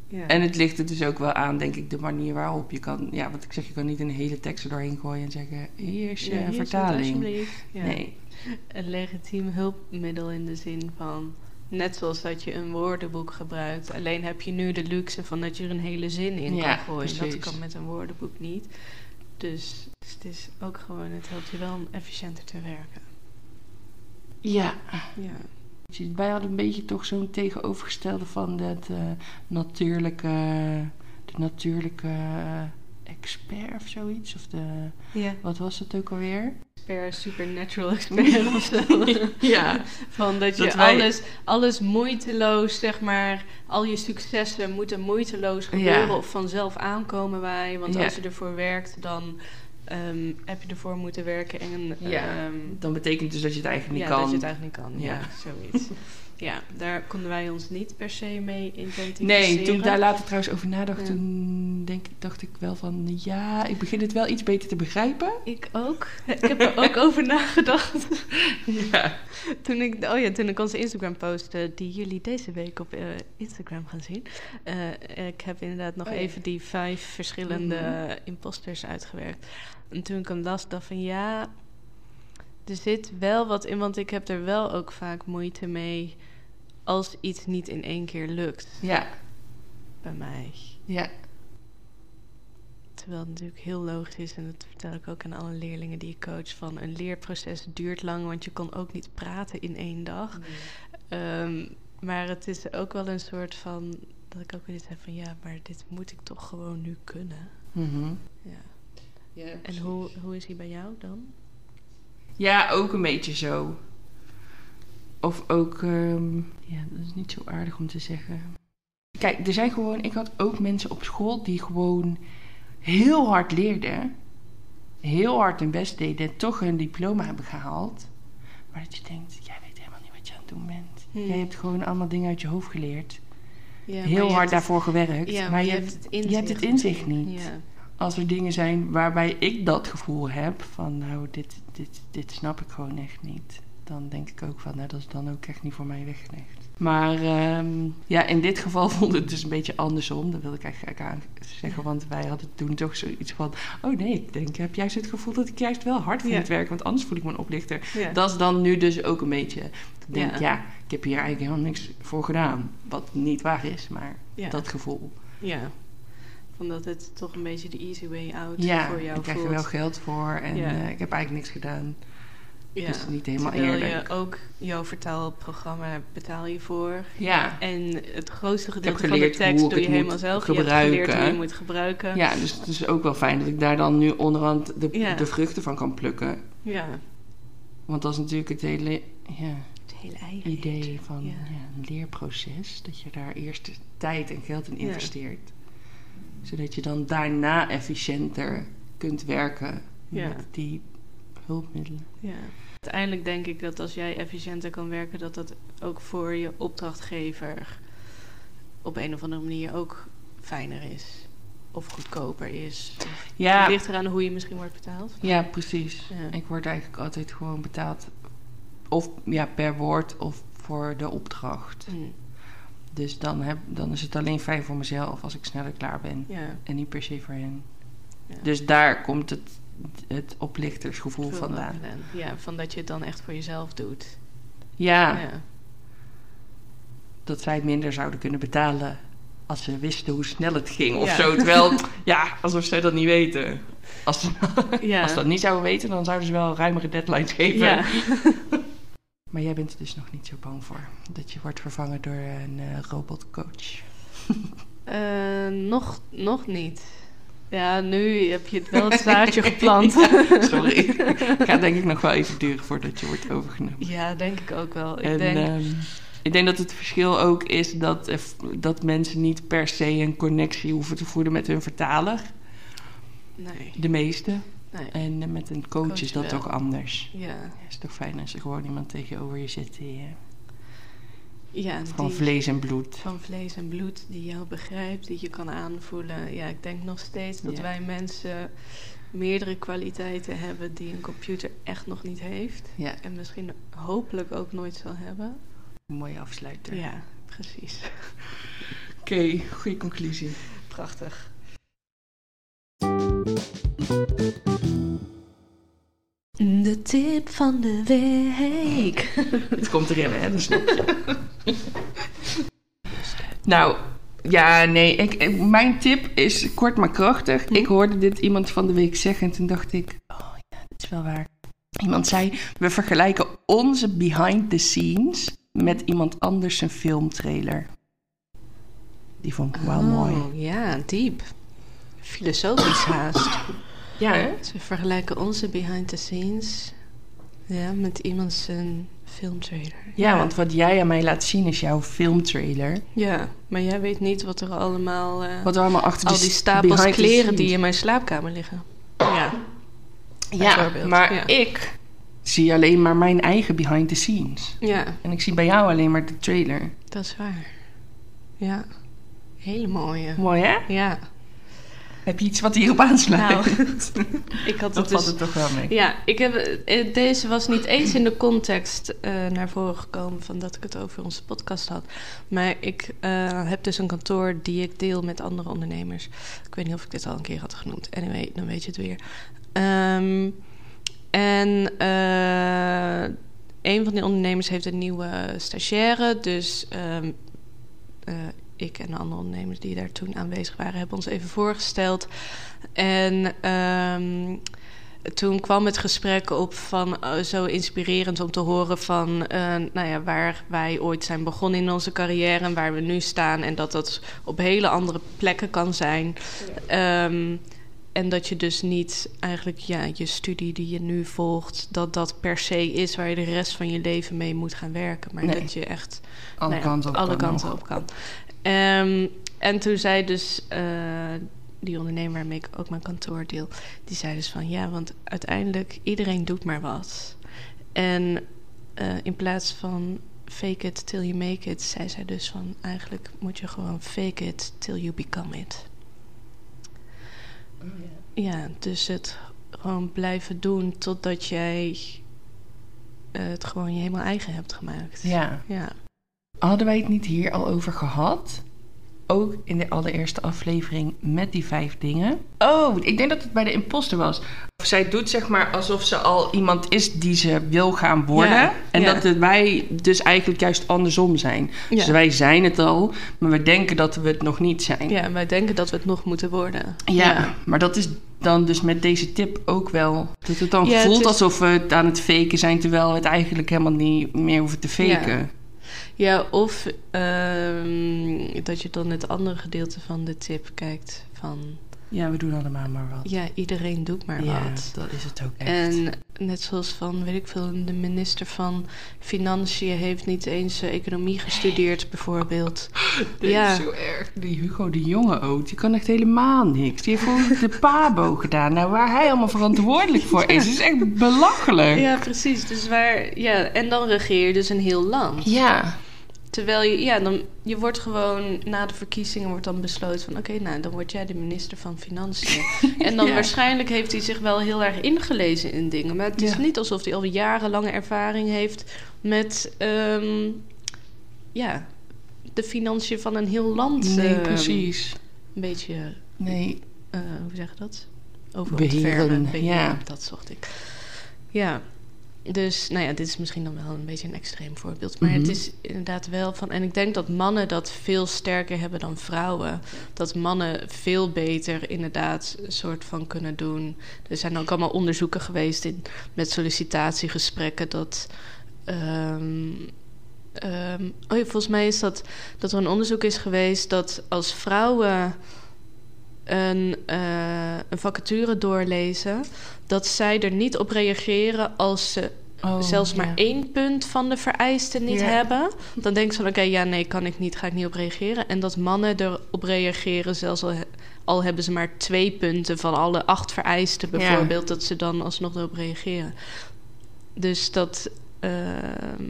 Ja. En het ligt er dus ook wel aan, denk ik, de manier waarop je kan... Ja, wat ik zeg, je kan niet een hele tekst er doorheen gooien en zeggen... Hier is je Ja, hier vertaling. Ja. Nee. Een legitiem hulpmiddel in de zin van... Net zoals dat je een woordenboek gebruikt. Alleen heb je nu de luxe van dat je er een hele zin in kan gooien. Dat precies. kan met een woordenboek niet. Dus, dus het is ook gewoon... Het helpt je wel om efficiënter te werken. Ja. Ja. Wij hadden een beetje toch zo'n tegenovergestelde van dat eh, natuurlijke, de natuurlijke eh, expert of zoiets. Of de, Ja. wat was het ook alweer? Expert, supernatural expert of zo. Ja. Van dat je Dat wij- alles, alles moeiteloos, zeg maar, al je successen moeten moeiteloos gebeuren Ja. of vanzelf aankomen bij. Want Ja. als je ervoor werkt, dan ehm, heb je ervoor moeten werken. En Ja. ehm, Dan betekent dus dat je het eigenlijk ja, niet kan. dat je het eigenlijk niet kan. Ja, Ja. zoiets. ja, daar konden wij ons niet per se mee identificeren. Nee, toen ik daar later trouwens over nadacht, Ja. toen denk, dacht ik wel van... Ja, ik begin het wel iets beter te begrijpen. Ik ook. Ik heb er ook over nagedacht. Ja. Toen ik, oh ja, toen ik onze Instagram postte, die jullie deze week op eh, Instagram gaan zien. eh, ik heb inderdaad nog Oh ja. even die vijf verschillende Mhm. imposters uitgewerkt. En toen ik hem las, dacht van ja, er zit wel wat in, want ik heb er wel ook vaak moeite mee als iets niet in één keer lukt Ja. bij mij. Ja. Terwijl het natuurlijk heel logisch is, en dat vertel ik ook aan alle leerlingen die ik coach, van een leerproces duurt lang, want je kon ook niet praten in één dag. Ehm, maar het is ook wel een soort van, dat ik ook weer dit heb van, ja, maar dit moet ik toch gewoon nu kunnen. Mhm. Ja. Ja, En hoe, hoe is hij bij jou dan? Ja, ook een beetje zo. Of ook, ehm, ja, dat is niet zo aardig om te zeggen. Kijk, er zijn gewoon, ik had ook mensen op school die gewoon heel hard leerden, heel hard hun best deden, en toch hun diploma hebben gehaald. Maar dat je denkt, jij weet helemaal niet wat je aan het doen bent. Hmm. Jij hebt gewoon allemaal dingen uit je hoofd geleerd. Ja, heel hard het- daarvoor gewerkt. Ja, maar je hebt, het je hebt het inzicht niet. Ja. Als er dingen zijn waarbij ik dat gevoel heb van nou, dit, dit, dit snap ik gewoon echt niet. Dan denk ik ook van, nou, dat is dan ook echt niet voor mij weggelegd. Maar ehm, ja, in dit geval vond het dus een beetje andersom. Dat wil ik eigenlijk aan zeggen, want wij hadden toen toch zoiets van... Oh nee, ik denk, ik heb juist het gevoel dat ik juist wel hard voor Ja. moet werken, want anders voel ik me een oplichter. Ja. Dat is dan nu dus ook een beetje... Ik denk, Ja. ja. ik heb hier eigenlijk helemaal niks voor gedaan. Wat niet waar is, maar dat gevoel. ja. Van dat het toch een beetje de easy way out Ja, voor jou ik krijg er voelt. wel geld voor en Ja. eh, ik heb eigenlijk niks gedaan. Ja. Dus niet helemaal Terwijl eerlijk. je ook jouw vertaalprogramma betaal je voor. Ja. En het grootste gedeelte van de tekst doe je helemaal zelf. Je hebt gebruiken. geleerd hoe je moet gebruiken. ja, dus het is ook wel fijn dat ik daar dan nu onderhand de, Ja. de vruchten van kan plukken. Ja. Want dat is natuurlijk het hele ja, Het hele eigen idee van Ja. ja, een leerproces. Dat je daar eerst tijd en geld in Ja. investeert. Zodat je dan daarna efficiënter kunt werken Ja. met die hulpmiddelen. Ja. Uiteindelijk denk ik dat als jij efficiënter kan werken, dat dat ook voor je opdrachtgever op een of andere manier ook fijner is. Of goedkoper is. Het Ja, ligt eraan hoe je misschien wordt betaald. ja precies. Ja. Ik word eigenlijk altijd gewoon betaald of ja, per woord of voor de opdracht. Mm, Dus dan, heb, dan is het alleen fijn voor mezelf als ik sneller klaar ben. Ja. En niet per se voor hen. Ja. Dus daar komt het, het oplichtersgevoel Veel vandaan. Ja, van dat je het dan echt voor jezelf doet. Ja, Ja. dat zij minder zouden kunnen betalen als ze wisten hoe snel het ging of zo. Terwijl, ja, alsof zij dat niet weten. Als als ze dat niet zouden weten, dan zouden ze wel ruimere deadlines geven. Maar jij bent er dus nog niet zo bang voor. Dat je wordt vervangen door een eh, robotcoach. Eh, nog, nog niet. Ja, nu heb je het wel het zaadje geplant. Sorry. Het gaat denk ik nog wel even duren voordat je wordt overgenomen. Ja, denk ik ook wel. Ik en, denk, ehm, ik denk dat het verschil ook is dat, eh, dat mensen niet per se een connectie hoeven te voeden met hun vertaler. nee, De meeste. Nee. En eh, met een coach, Coach is dat wel. toch anders. Ja, Het is toch fijn als er gewoon iemand tegenover je zit die, eh, ja van die- vlees en bloed. van vlees en bloed, die jou begrijpt, die je kan aanvoelen. Ja, ik denk nog steeds dat Ja. wij mensen meerdere kwaliteiten hebben die een computer echt nog niet heeft. Ja, En misschien hopelijk ook nooit zal hebben. een mooie afsluiter. Ja, precies. Oké, goede conclusie. Prachtig. De tip van de week. Het komt erin, hè? Dat snap je. nou, ja, nee. Ik, ik- mijn tip is kort maar krachtig. Ik hoorde dit iemand van de week zeggen en toen dacht ik... Oh ja, dat is wel waar. Iemand zei, we vergelijken onze behind the scenes met iemand anders zijn filmtrailer. Die vond ik wel mooi. Oh, ja, diep. Filosofisch haast. Ja, hè? Ze vergelijken onze behind the scenes ja, met iemand zijn filmtrailer. Ja, want wat jij aan mij laat zien is jouw filmtrailer. Ja, maar jij weet niet wat er allemaal... eh, Wat er allemaal achter al die stapels kleren die in mijn slaapkamer liggen. Ja, Ja, bijvoorbeeld, maar ja. ik zie alleen maar mijn eigen behind the scenes. ja, En ik zie bij jou alleen maar de trailer. dat is waar. Ja, hele mooie. Mooi hè? Ja, Heb je iets wat hierop aansluit? Nou, ik had het dat dus... valt er toch wel mee. Ja, ik heb, eh, deze was niet eens in de context eh, naar voren gekomen van dat ik het over onze podcast had. Maar ik eh, heb dus een kantoor die ik deel met andere ondernemers. Ik weet niet of ik dit al een keer had genoemd. Anyway, dan weet je het weer. Ehm, en een van die ondernemers heeft een nieuwe stagiaire. Dus eh, ik en de andere ondernemers die daar toen aanwezig waren, hebben ons even voorgesteld. En ehm, toen kwam het gesprek op van eh, zo inspirerend om te horen van eh, nou ja, waar wij ooit zijn begonnen in onze carrière en waar we nu staan. En dat dat op hele andere plekken kan zijn. Ehm, en dat je dus niet eigenlijk ja, je studie die je nu volgt, dat dat per se is waar je de rest van je leven mee moet gaan werken. Maar Nee. dat je echt Alle nou ja, kanten op alle kan kanten op kan. Ehm, en toen zei dus eh, die ondernemer waarmee ik ook mijn kantoor deel, die zei dus van ja, want uiteindelijk iedereen doet maar wat. En eh, in plaats van fake it till you make it, zei zij dus van eigenlijk moet je gewoon fake it till you become it. Ja, dus het gewoon blijven doen totdat jij eh, het gewoon je helemaal eigen hebt gemaakt. Ja. Ja. Hadden wij het niet hier al over gehad? Ook in de allereerste aflevering met die vijf dingen. Oh, ik denk dat het bij de imposter was. Zij doet zeg maar alsof ze al iemand is die ze wil gaan worden. Ja, en ja. dat het wij dus eigenlijk juist andersom zijn. Ja. Dus wij zijn het al, maar we denken dat we het nog niet zijn. Ja, wij denken dat we het nog moeten worden. Ja, maar dat is dan dus met deze tip ook wel. Dat het dan Ja, het voelt is- alsof we het aan het faken zijn, terwijl we het eigenlijk helemaal niet meer hoeven te faken. Ja, of ehm, dat je dan het andere gedeelte van de tip kijkt van... Ja, we doen allemaal maar wat. Ja, iedereen doet maar ja, wat. dat is het ook echt. En net zoals van, weet ik veel, de minister van Financiën heeft niet eens eh, economie gestudeerd, bijvoorbeeld. Dit ja. is zo erg. Die Hugo de Jonge ook, die kan echt helemaal niks. Die heeft gewoon de pabo gedaan. Nou, waar hij allemaal verantwoordelijk voor is, is echt belachelijk. Ja, precies. Dus waar, ja, en dan regeer je dus een heel land. Ja. Terwijl je, ja, dan, je wordt gewoon, na de verkiezingen wordt dan besloten van... oké, nou, dan word jij de minister van Financiën. en dan Ja. waarschijnlijk heeft hij zich wel heel erg ingelezen in dingen. Maar het is Ja. niet alsof hij al jarenlange ervaring heeft met... ehm, ja, de financiën van een heel land. Nee, ehm, precies. Een beetje, Nee, eh, hoe zeg je dat? Over Beheren, Beheren, ja. dat zocht ik. Ja, dus nou ja, dit is misschien dan wel een beetje een extreem voorbeeld. Maar Mhm. het is inderdaad wel van... En ik denk dat mannen dat veel sterker hebben dan vrouwen. Dat mannen veel beter inderdaad een soort van kunnen doen. Er zijn ook allemaal onderzoeken geweest in, met sollicitatiegesprekken... dat... ehm, ehm, oh ja, volgens mij is dat, dat er een onderzoek is geweest... dat als vrouwen een, eh, een vacature doorlezen... dat zij er niet op reageren als ze Oh, zelfs maar ja. één punt van de vereisten niet Ja. hebben. Dan denken ze van oké, ja nee, kan ik niet, ga ik niet op reageren. En dat mannen erop reageren, zelfs al hebben ze maar twee punten van alle acht vereisten bijvoorbeeld, dat ze dan alsnog erop reageren. Dus dat, ehm,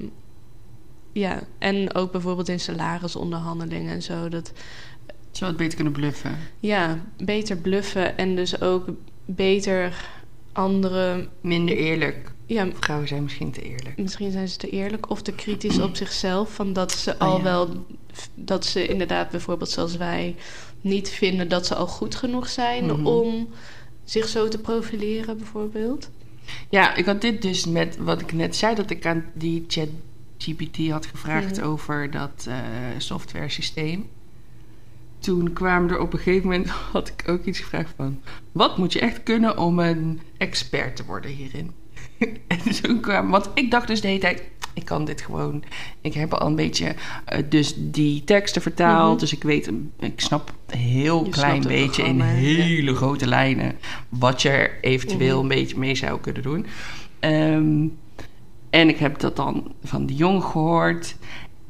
ja, en ook bijvoorbeeld in salarisonderhandelingen en zo, dat Zou het beter kunnen bluffen? ja, beter bluffen en dus ook beter andere, Minder eerlijk. ja, Vrouwen zijn misschien te eerlijk. Misschien zijn ze te eerlijk of te kritisch op zichzelf. Van dat ze al ja. wel. Dat ze inderdaad, bijvoorbeeld zoals wij, niet vinden dat ze al goed genoeg zijn Mhm. om zich zo te profileren, bijvoorbeeld. Ja, ik had dit dus met wat ik net zei, dat ik aan die chat GPT had gevraagd Mhm. over dat eh software systeem. Toen kwamen er op een gegeven moment, had ik ook iets gevraagd van... Wat moet je echt kunnen om een expert te worden hierin? en toen kwam, want ik dacht dus de hele tijd, ik kan dit gewoon. Ik heb al een beetje eh, dus die teksten vertaald, Mhm. dus ik weet, ik snap een heel Je klein beetje in hele grote lijnen wat je er eventueel Mhm. een beetje mee zou kunnen doen. Ehm, en ik heb dat dan van de jong gehoord.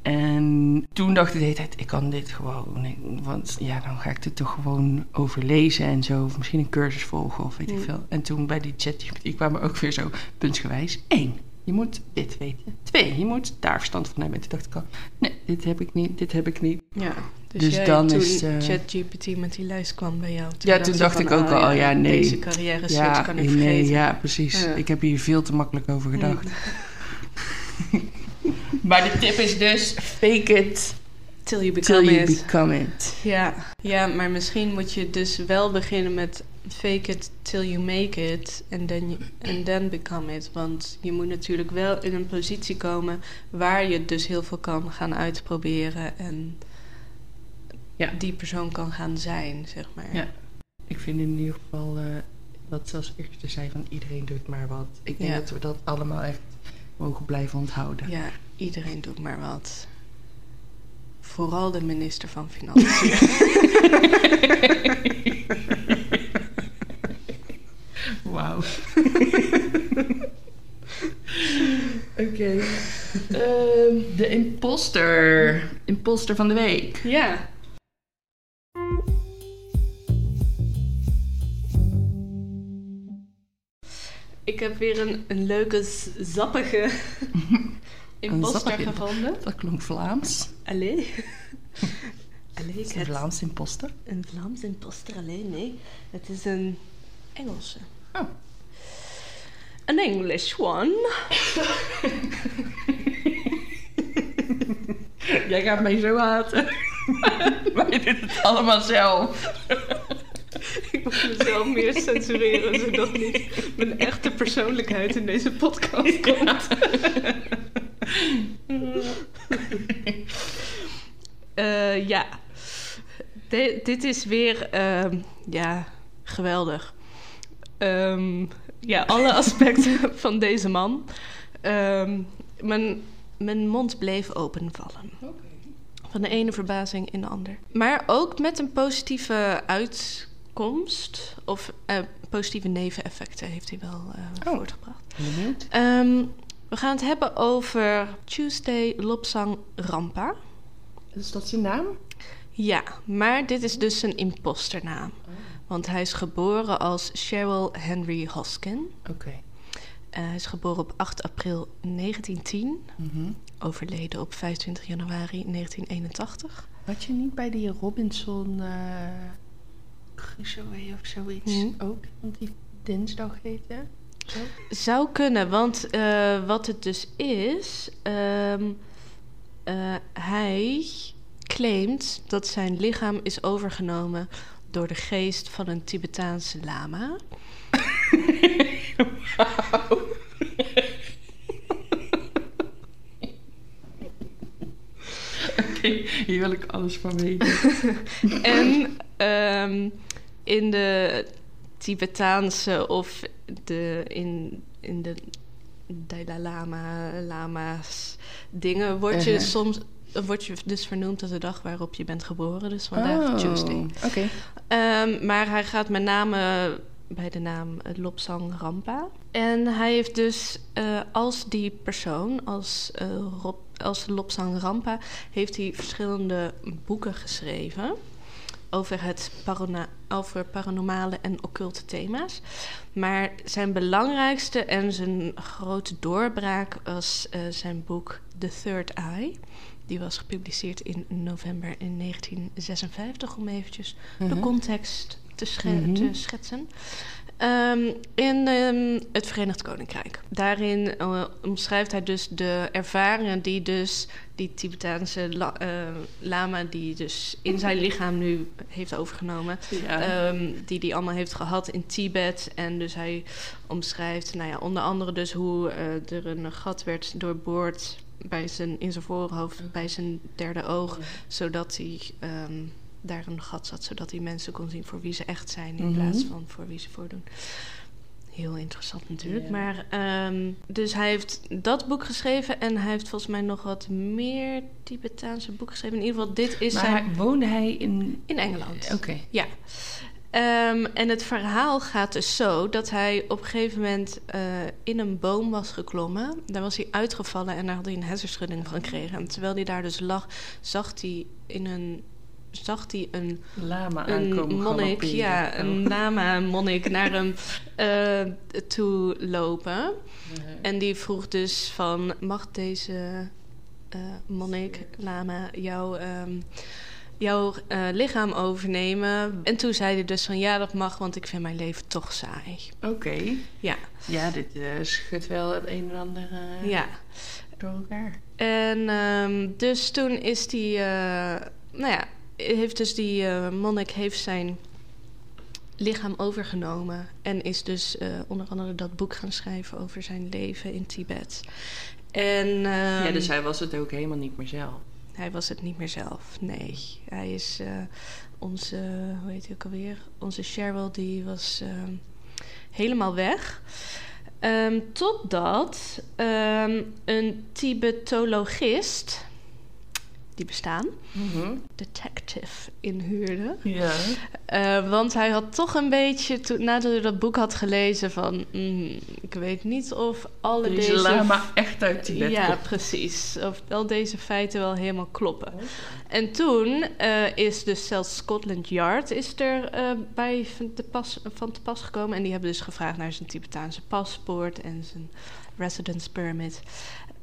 En toen dacht ik de hele tijd, ik kan dit gewoon. Want ja, dan ga ik dit toch gewoon overlezen en zo. Of misschien een cursus volgen of weet ik veel. En toen bij die chat kwamen ook weer zo puntsgewijs. Eén, je moet dit weten. Twee, je moet daar verstand van hebben. En toen dacht ik al, nee, dit heb ik niet, dit heb ik niet. Ja. Dus, Dus jij, dan toen is, eh, ChatGPT met die lijst kwam bij jou. Ja, toen dacht ik ook oh al, ja, nee. Deze carrière ja, kan ik nee, vergeten. ja, precies. Ja. Ik heb hier veel te makkelijk over gedacht. Maar de tip is dus, fake it Till you till become you it. become it. Ja, ja, maar misschien moet je dus wel beginnen met fake it till you make it and then, you- and then become it. Want je moet natuurlijk wel in een positie komen waar je dus heel veel kan gaan uitproberen en Ja. die persoon kan gaan zijn, zeg maar. Ja. Ik vind in ieder geval, eh wat zelfs eerste zei van iedereen doet maar wat. Ik denk Ja. dat we dat allemaal echt mogen blijven onthouden. Ja, iedereen doet maar wat. Vooral de minister van Financiën. Nou. Oké. Ehm, de imposter. Imposter van de week. Ja. Ik heb weer een, een leuke, zappige imposter imp- gevonden. Dat klonk Vlaams. Allee. Allee, ik Een heb Vlaams imposter. een Vlaams imposter. Allee, nee. Het is een Engelse. Oh. Een English one. Jij gaat mij zo haten. maar je doet het allemaal zelf. Ik moet mezelf meer censureren, zodat niet mijn echte persoonlijkheid in deze podcast komt. Eh, ja, De- dit is weer, ehm, ja, geweldig. Ehm, ja, alle aspecten van deze man. Ehm, mijn, mijn mond bleef openvallen. Van de ene verbazing in de ander. Maar ook met een positieve uitkomst. Of eh, positieve neveneffecten heeft hij wel Oh. voortgebracht. Benieuwd. Ehm, we gaan het hebben over Tuesday Lopsang Rampa. Is dat zijn naam? Ja, maar dit is dus een imposternaam. Want hij is geboren als Cheryl Henry Hoskin. Oké. Eh, hij is geboren op 8 april 1910. Mhm. Overleden op 25 januari 1981. Had je niet bij die Robinson Of zoiets Mhm. ook? Want die dinsdag heette? Zo? Zou kunnen, want eh, wat het dus is, ehm, eh, hij claimt dat zijn lichaam is overgenomen door de geest van een Tibetaanse lama. Oké, hier wil ik alles van weten. en ehm, in de Tibetaanse of de, in, in de Dalai Lama, lama's dingen word je Uh-huh. soms word je dus vernoemd als de dag waarop je bent geboren. Dus vandaag Tuesday. Oh, Oké. Ehm, maar hij gaat met name bij de naam Lopsang Rampa. En hij heeft dus eh, als die persoon, als, eh, Rob, als Lopsang Rampa, heeft hij verschillende boeken geschreven over, het parana- over paranormale en occulte thema's. Maar zijn belangrijkste en zijn grote doorbraak was eh, zijn boek The Third Eye. Die was gepubliceerd in november in 1956, om eventjes de Mhm. context te, Mhm. te schetsen. Ehm, in ehm, het Verenigd Koninkrijk. Daarin eh, omschrijft hij dus de ervaringen die dus die Tibetaanse la- eh, lama, die dus in zijn lichaam nu heeft overgenomen, Ja. Ehm, die hij allemaal heeft gehad in Tibet. En dus hij omschrijft, nou ja, onder andere dus hoe eh, er een gat werd doorboord bij zijn, in zijn voorhoofd, bij zijn derde oog, zodat hij daar een gat zat, zodat hij mensen kon zien voor wie ze echt zijn in Mhm. plaats van voor wie ze voordoen. Heel interessant natuurlijk. Ja. Maar ehm, dus hij heeft dat boek geschreven en hij heeft volgens mij nog wat meer Tibetaanse boeken geschreven. In ieder geval, dit is maar zijn woonde hij in... in Engeland. Oké. Ja. Ehm, en het verhaal gaat dus zo dat hij op een gegeven moment eh, in een boom was geklommen. Daar was hij uitgevallen en daar had hij een hersenschudding van gekregen. En terwijl hij daar dus lag, zag hij in een zag hij een, Lama een aankomen monnik, galopperen. ja, Oh. een lama monnik naar hem eh, toe lopen. En die vroeg dus van, mag deze eh monnik, lama, jouw, ehm, jouw eh, lichaam overnemen? En toen zei hij dus van, ja, dat mag, want ik vind mijn leven toch saai. Oké. Ja, Ja, dit schudt wel het een en ander ja. door elkaar. En ehm, dus toen is die, nou ja, heeft dus die eh, monnik heeft zijn lichaam overgenomen en is dus eh, onder andere dat boek gaan schrijven over zijn leven in Tibet. En ja, ehm, dus hij was het ook helemaal niet meer zelf. Hij was het niet meer zelf, nee. Hij is eh, onze, hoe heet hij ook alweer? Onze Cheryl, die was ehm, helemaal weg. Ehm, totdat een Tibetologist, die bestaan, Mhm. detective inhuurde. Ja. Eh, want hij had toch een beetje, toen, nadat hij dat boek had gelezen, van... mm, ik weet niet of alle Deze deze... lama echt uit Tibet ja, komt. precies. Of al deze feiten wel helemaal kloppen. En toen eh, is dus zelfs Scotland Yard is er eh, bij van te, pas, van te pas gekomen. En die hebben dus gevraagd naar zijn Tibetaanse paspoort en zijn residence permit.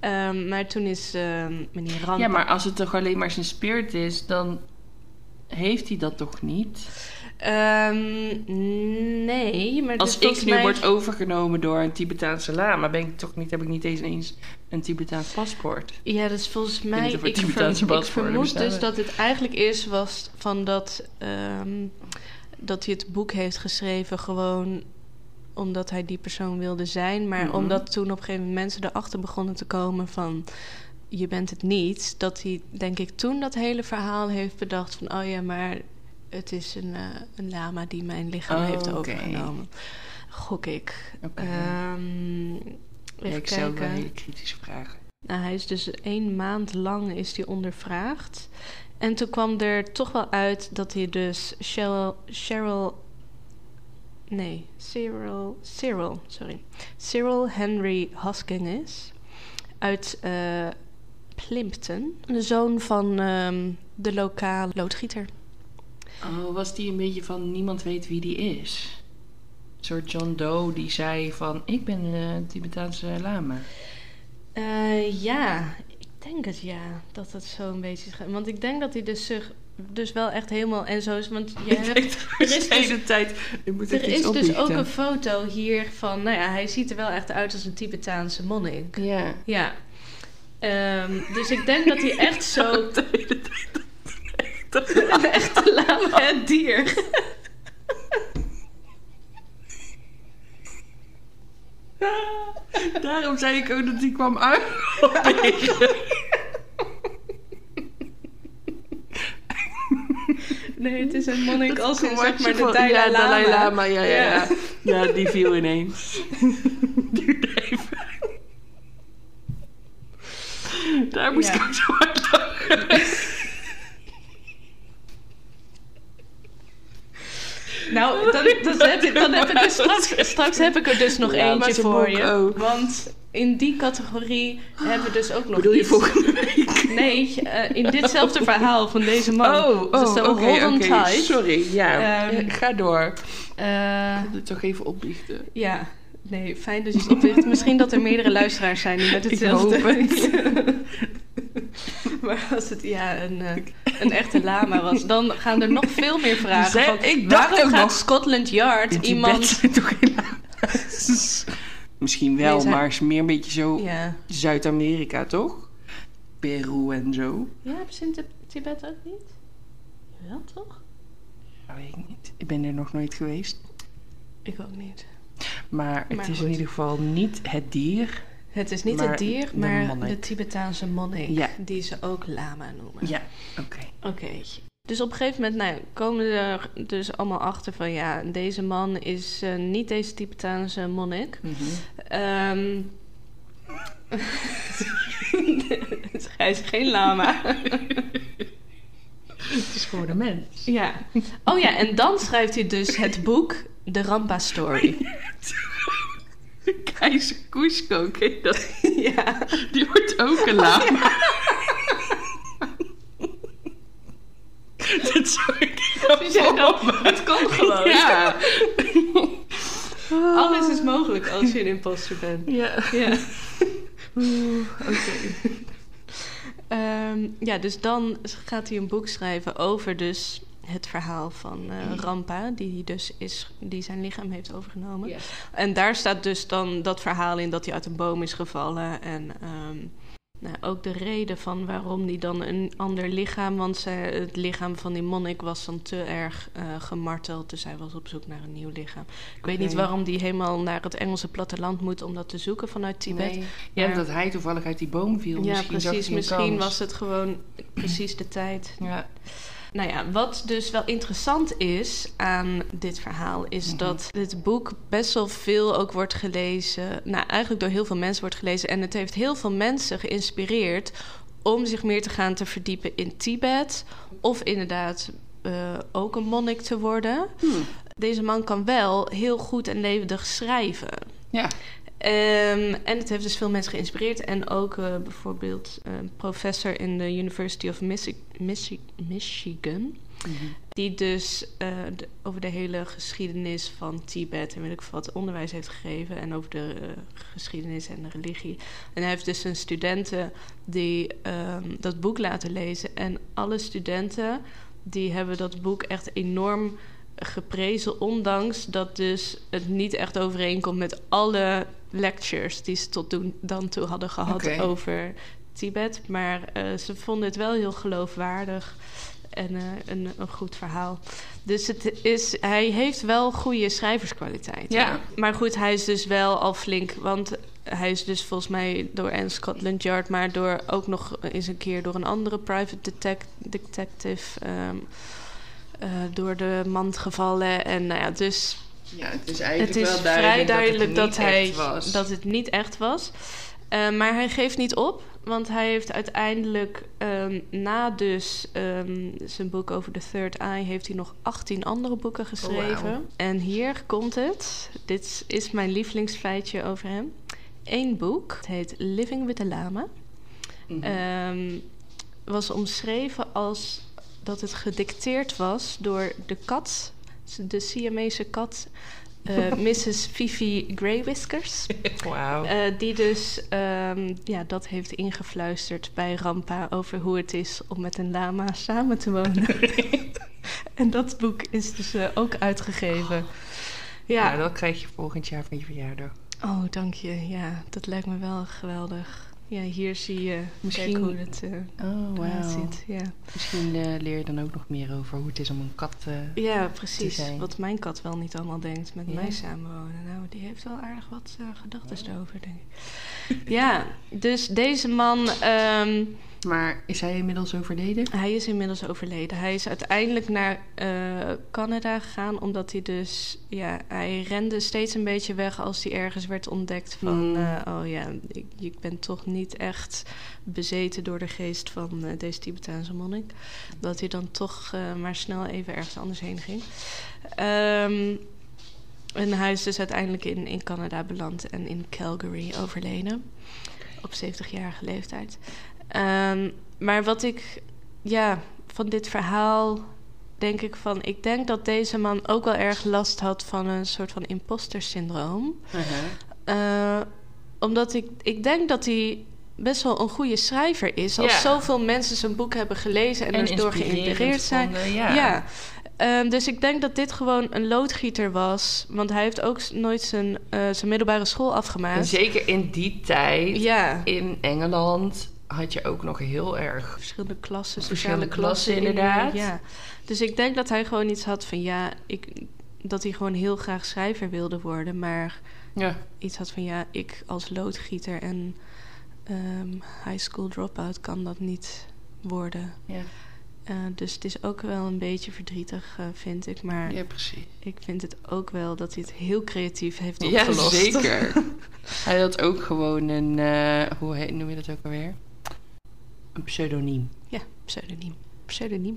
Ehm, maar toen is ehm, meneer Rand... Ja, maar als het toch alleen maar zijn spirit is, dan heeft hij dat toch niet? Ehm, nee, maar Als is ik nu mij... word overgenomen door een Tibetaanse lama, ben ik toch niet, heb ik niet eens eens een Tibetaans paspoort. Ja, dat is volgens mij. Ik, vermoed dus dat het eigenlijk is was van dat, dat hij het boek heeft geschreven gewoon omdat hij die persoon wilde zijn, maar Mhm. omdat toen op een gegeven moment mensen erachter begonnen te komen van je bent het niet, dat hij denk ik toen dat hele verhaal heeft bedacht van oh ja, maar het is een, eh, een lama die mijn lichaam Oh, heeft overgenomen. Gok ik. Oké. Ehm, Ja, ik stel wel hele kritische vragen. Nou, hij is dus één maand lang is hij ondervraagd. En toen kwam er toch wel uit dat hij dus Cheryl... Cheryl nee, Cyril... Cyril, sorry. Cyril Henry Hosking is. Uit eh, Plimpton. De zoon van ehm, de lokale loodgieter. Oh, was die een beetje van niemand weet wie die is? Een soort John Doe die zei van ik ben een Tibetaanse lama. Eh, ja, ik denk het ja. Dat het zo een beetje... Want ik denk dat hij dus zich... Dus wel echt helemaal en zo is. Want je Ik hebt er de is dus- hele tijd. Moet Er is dus ook een foto hier van, nou ja, hij ziet er wel echt uit als een Tibetaanse monnik. Ja. Ja. Ehm, dus ik denk dat hij echt zo De hele tijd. een echte lama het dier. Daarom zei ik ook dat die kwam uit. Nee, het is een monnik als in zeg maar de Dalai ja, Lama. Dalai Lama. Ja, ja, Ja. ja. ja die viel ineens. Duurde even. Daar moest ik ook zo hard lachen. Nou, dan, dan, heb, ik, dan heb ik er straks, straks heb ik er dus nog eentje voor je. ook. Want in die categorie hebben we dus ook nog Bedoel je iets. volgende week? Nee, eh, in ditzelfde verhaal van deze man. Oh, Dus oh de oké. Sorry, ja. Ehm, Ga door. Eh, Ik wil het toch even opbiechten. Ja, nee, fijn dat je het oplicht. Misschien dat er meerdere luisteraars zijn die met Ik hetzelfde... hoop het. maar als het ja, een, eh, een echte lama was, dan gaan er nog veel meer vragen. Zij- Van, ik dacht waarom ook gaat nog- Scotland Yard In iemand... Toch. Misschien wel, Nee, maar is meer een beetje zo Ja. Zuid-Amerika, toch? Peru en zo. ja, hebben ze in Tib- Tibet ook niet? Wel toch? Ja, weet ik niet. Ik ben er nog nooit geweest. Ik ook niet. Maar het Maar is goed. in ieder geval niet het dier. Het is niet het dier, de maar monnik. de Tibetaanse monnik, Ja. die ze ook lama noemen. Ja, oké. Oké. Dus op een gegeven moment nou, komen ze er dus allemaal achter van ja, deze man is eh, niet deze Tibetaanse monnik. Mhm. Ehm hij is geen lama. Het is gewoon een mens. ja. Oh ja, en dan schrijft hij dus het boek De Rampa Story. Keizer Cusco, ken je dat? ja. Die wordt ook een lama. Dit zou ik niet voor dat- het kan gewoon. Ja. Alles is mogelijk als je een imposter bent. Ja. Ja. Oké. Ehm, ja, dus dan gaat hij een boek schrijven over dus het verhaal van eh, Rampa, die, dus is, die zijn lichaam heeft overgenomen. En daar staat dus dan dat verhaal in dat hij uit een boom is gevallen. En ehm, nou, ook de reden van waarom hij dan een ander lichaam... want zij, het lichaam van die monnik was dan te erg eh, gemarteld. Dus hij was op zoek naar een nieuw lichaam. Ik weet niet waarom die helemaal naar het Engelse platteland moet... om dat te zoeken vanuit Tibet. Nee. Ja, Maar- dat hij toevallig uit die boom viel. Ja, misschien precies. Misschien kans. was het gewoon precies de tijd. Ja. Nou ja, wat dus wel interessant is aan dit verhaal, is Mhm. dat dit boek best wel veel ook wordt gelezen. Nou, eigenlijk door heel veel mensen wordt gelezen. En het heeft heel veel mensen geïnspireerd om zich meer te gaan te verdiepen in Tibet. Of inderdaad eh, ook een monnik te worden. Hmm. Deze man kan wel heel goed en levendig schrijven. Ja. Ehm, en het heeft dus veel mensen geïnspireerd. En ook eh, bijvoorbeeld een professor in de University of Michi- Michi- Michigan. Die dus eh, de- over de hele geschiedenis van Tibet en weet ik wat onderwijs heeft gegeven. En over de eh, geschiedenis en de religie. En hij heeft dus zijn studenten die ehm, dat boek laten lezen. En alle studenten die hebben dat boek echt enorm geprezen. Ondanks dat dus het niet echt overeenkomt met alle lectures die ze tot doen, dan toe hadden gehad over Tibet. Maar eh, ze vonden het wel heel geloofwaardig en eh, een, een goed verhaal. Dus het is, hij heeft wel goede schrijverskwaliteit. Ja. Maar goed, hij is dus wel al flink. Want hij is dus volgens mij door Anne Scotland Yard, maar door ook nog eens een keer door een andere private detec- detective. ehm, eh, door de mand gevallen. En nou ja, dus Ja, het is eigenlijk het is wel vrij duidelijk, duidelijk dat, dat, het hij, niet echt was. dat het niet echt was. Eh, maar hij geeft niet op, want hij heeft uiteindelijk ehm, na dus ehm, zijn boek over The Third Eye... heeft hij nog 18 andere boeken geschreven. wauw. En hier komt het. Dit is mijn lievelingsfeitje over hem. Eén boek, het heet Living with the Lama. Mhm. Ehm, was omschreven als dat het gedicteerd was door de kat, de Siamese kat, eh, Mrs. Fifi Greywhiskers. Wauw. Eh, die dus ehm, ja, dat heeft ingefluisterd bij Rampa over hoe het is om met een lama samen te wonen. en dat boek is dus eh, ook uitgegeven. ja. Ja, dat krijg je volgend jaar van je verjaardag. oh dank je. Ja, dat lijkt me wel geweldig. Ja, hier zie je Misschien- Kijk hoe het eh, Oh, ziet. Ja. Misschien eh, leer je dan ook nog meer over hoe het is om een kat... eh, Ja, precies. zijn. Wat mijn kat wel niet allemaal denkt met Ja. mij samenwonen. Nou, die heeft wel aardig wat uh, gedachten erover, denk ik. ja, dus deze man, ehm, Maar is hij inmiddels overleden? hij is inmiddels overleden. Hij is uiteindelijk naar eh, Canada gegaan, omdat hij dus, ja, hij rende steeds een beetje weg als hij ergens werd ontdekt van, Mm. eh, oh ja, ik, ik ben toch niet echt bezeten door de geest van eh, deze Tibetaanse monnik. Dat hij dan toch maar snel even ergens anders heen ging. Ehm, en hij is dus uiteindelijk in, in Canada beland en in Calgary overleden. Op 70-jarige leeftijd. Ehm, maar wat ik, ja, van dit verhaal denk ik van... Ik denk dat deze man ook wel erg last had van een soort van imposter syndroom. Eh, omdat ik, ik denk dat hij best wel een goede schrijver is. Als Ja. zoveel mensen zijn boek hebben gelezen en, er door geïnspireerd zijn. Ja. Ja. Ehm, dus ik denk dat dit gewoon een loodgieter was. Want hij heeft ook nooit zijn, eh, zijn middelbare school En afgemaakt. zeker in die tijd, Ja, in Engeland, had je ook nog heel erg... verschillende klassen, Verschillende klassen. klassen, in- inderdaad. ja. Dus ik denk dat hij gewoon iets had van ja, ik, dat hij gewoon heel graag schrijver wilde worden. Maar Ja. iets had van ja, ik als loodgieter en ehm, high school dropout kan dat niet worden. Ja. Eh, dus het is ook wel een beetje verdrietig, eh, vind ik. Maar ja, precies. ik vind het ook wel dat hij het heel creatief heeft Ja, opgelost. zeker. Hij had ook gewoon een... eh, hoe heet, noem je dat ook alweer? Een pseudoniem. Ja, pseudoniem. Pseudoniem.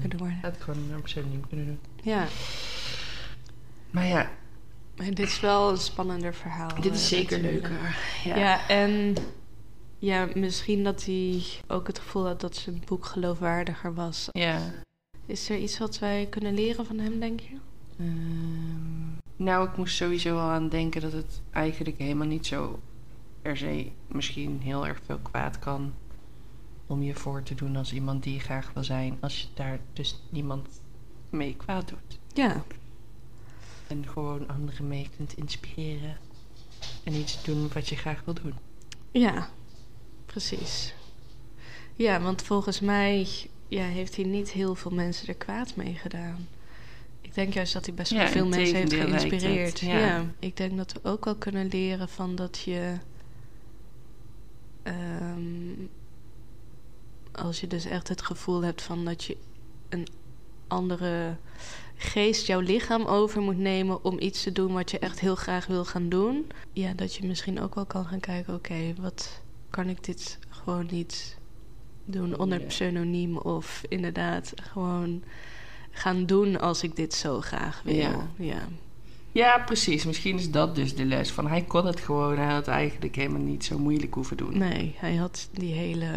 kunnen worden. Hij had gewoon een pseudoniem kunnen doen. Ja, Maar ja, maar dit is wel een spannender verhaal. dit is zeker leuker. Ja. Ja. en ja, misschien dat hij ook het gevoel had dat zijn boek geloofwaardiger was. ja. Is er iets wat wij kunnen leren van hem, denk je? Ehm, nou, ik moest sowieso al aan denken dat het eigenlijk helemaal niet zo per se misschien heel erg veel kwaad kan om je voor te doen als iemand die je graag wil zijn, als je daar dus niemand mee kwaad doet. Ja, En gewoon anderen mee kunt inspireren en iets doen wat je graag wil doen. ja, precies. Ja, want volgens mij ja, heeft hij niet heel veel mensen er kwaad mee gedaan. Ik denk juist dat hij best wel Ja, veel mensen heeft het, geïnspireerd. ja. Ja. ik denk dat we ook wel kunnen leren van dat je. ehm, als je dus echt het gevoel hebt van dat je een andere geest jouw lichaam over moet nemen om iets te doen wat je echt heel graag wil gaan doen. Ja, dat je misschien ook wel kan gaan kijken, oké, wat kan ik dit gewoon niet doen onder pseudoniem of inderdaad gewoon gaan doen als ik dit zo graag wil. Ja. ja. Ja, precies. Misschien is dat dus de les. Van hij kon het gewoon. Hij had eigenlijk helemaal niet zo moeilijk hoeven doen. Nee, hij had die hele,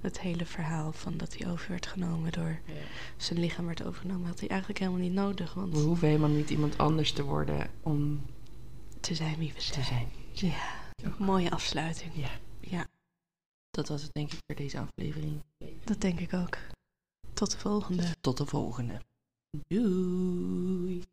het hele verhaal van dat hij over werd genomen door Ja. zijn lichaam werd overgenomen, had hij eigenlijk helemaal niet nodig. Want We hoeven helemaal niet iemand anders te worden om te zijn wie we te zijn. zijn. Ja, mooie afsluiting. Ja. Dat was het denk ik voor deze aflevering. Dat denk ik ook. Tot de volgende. Tot de volgende. Doei.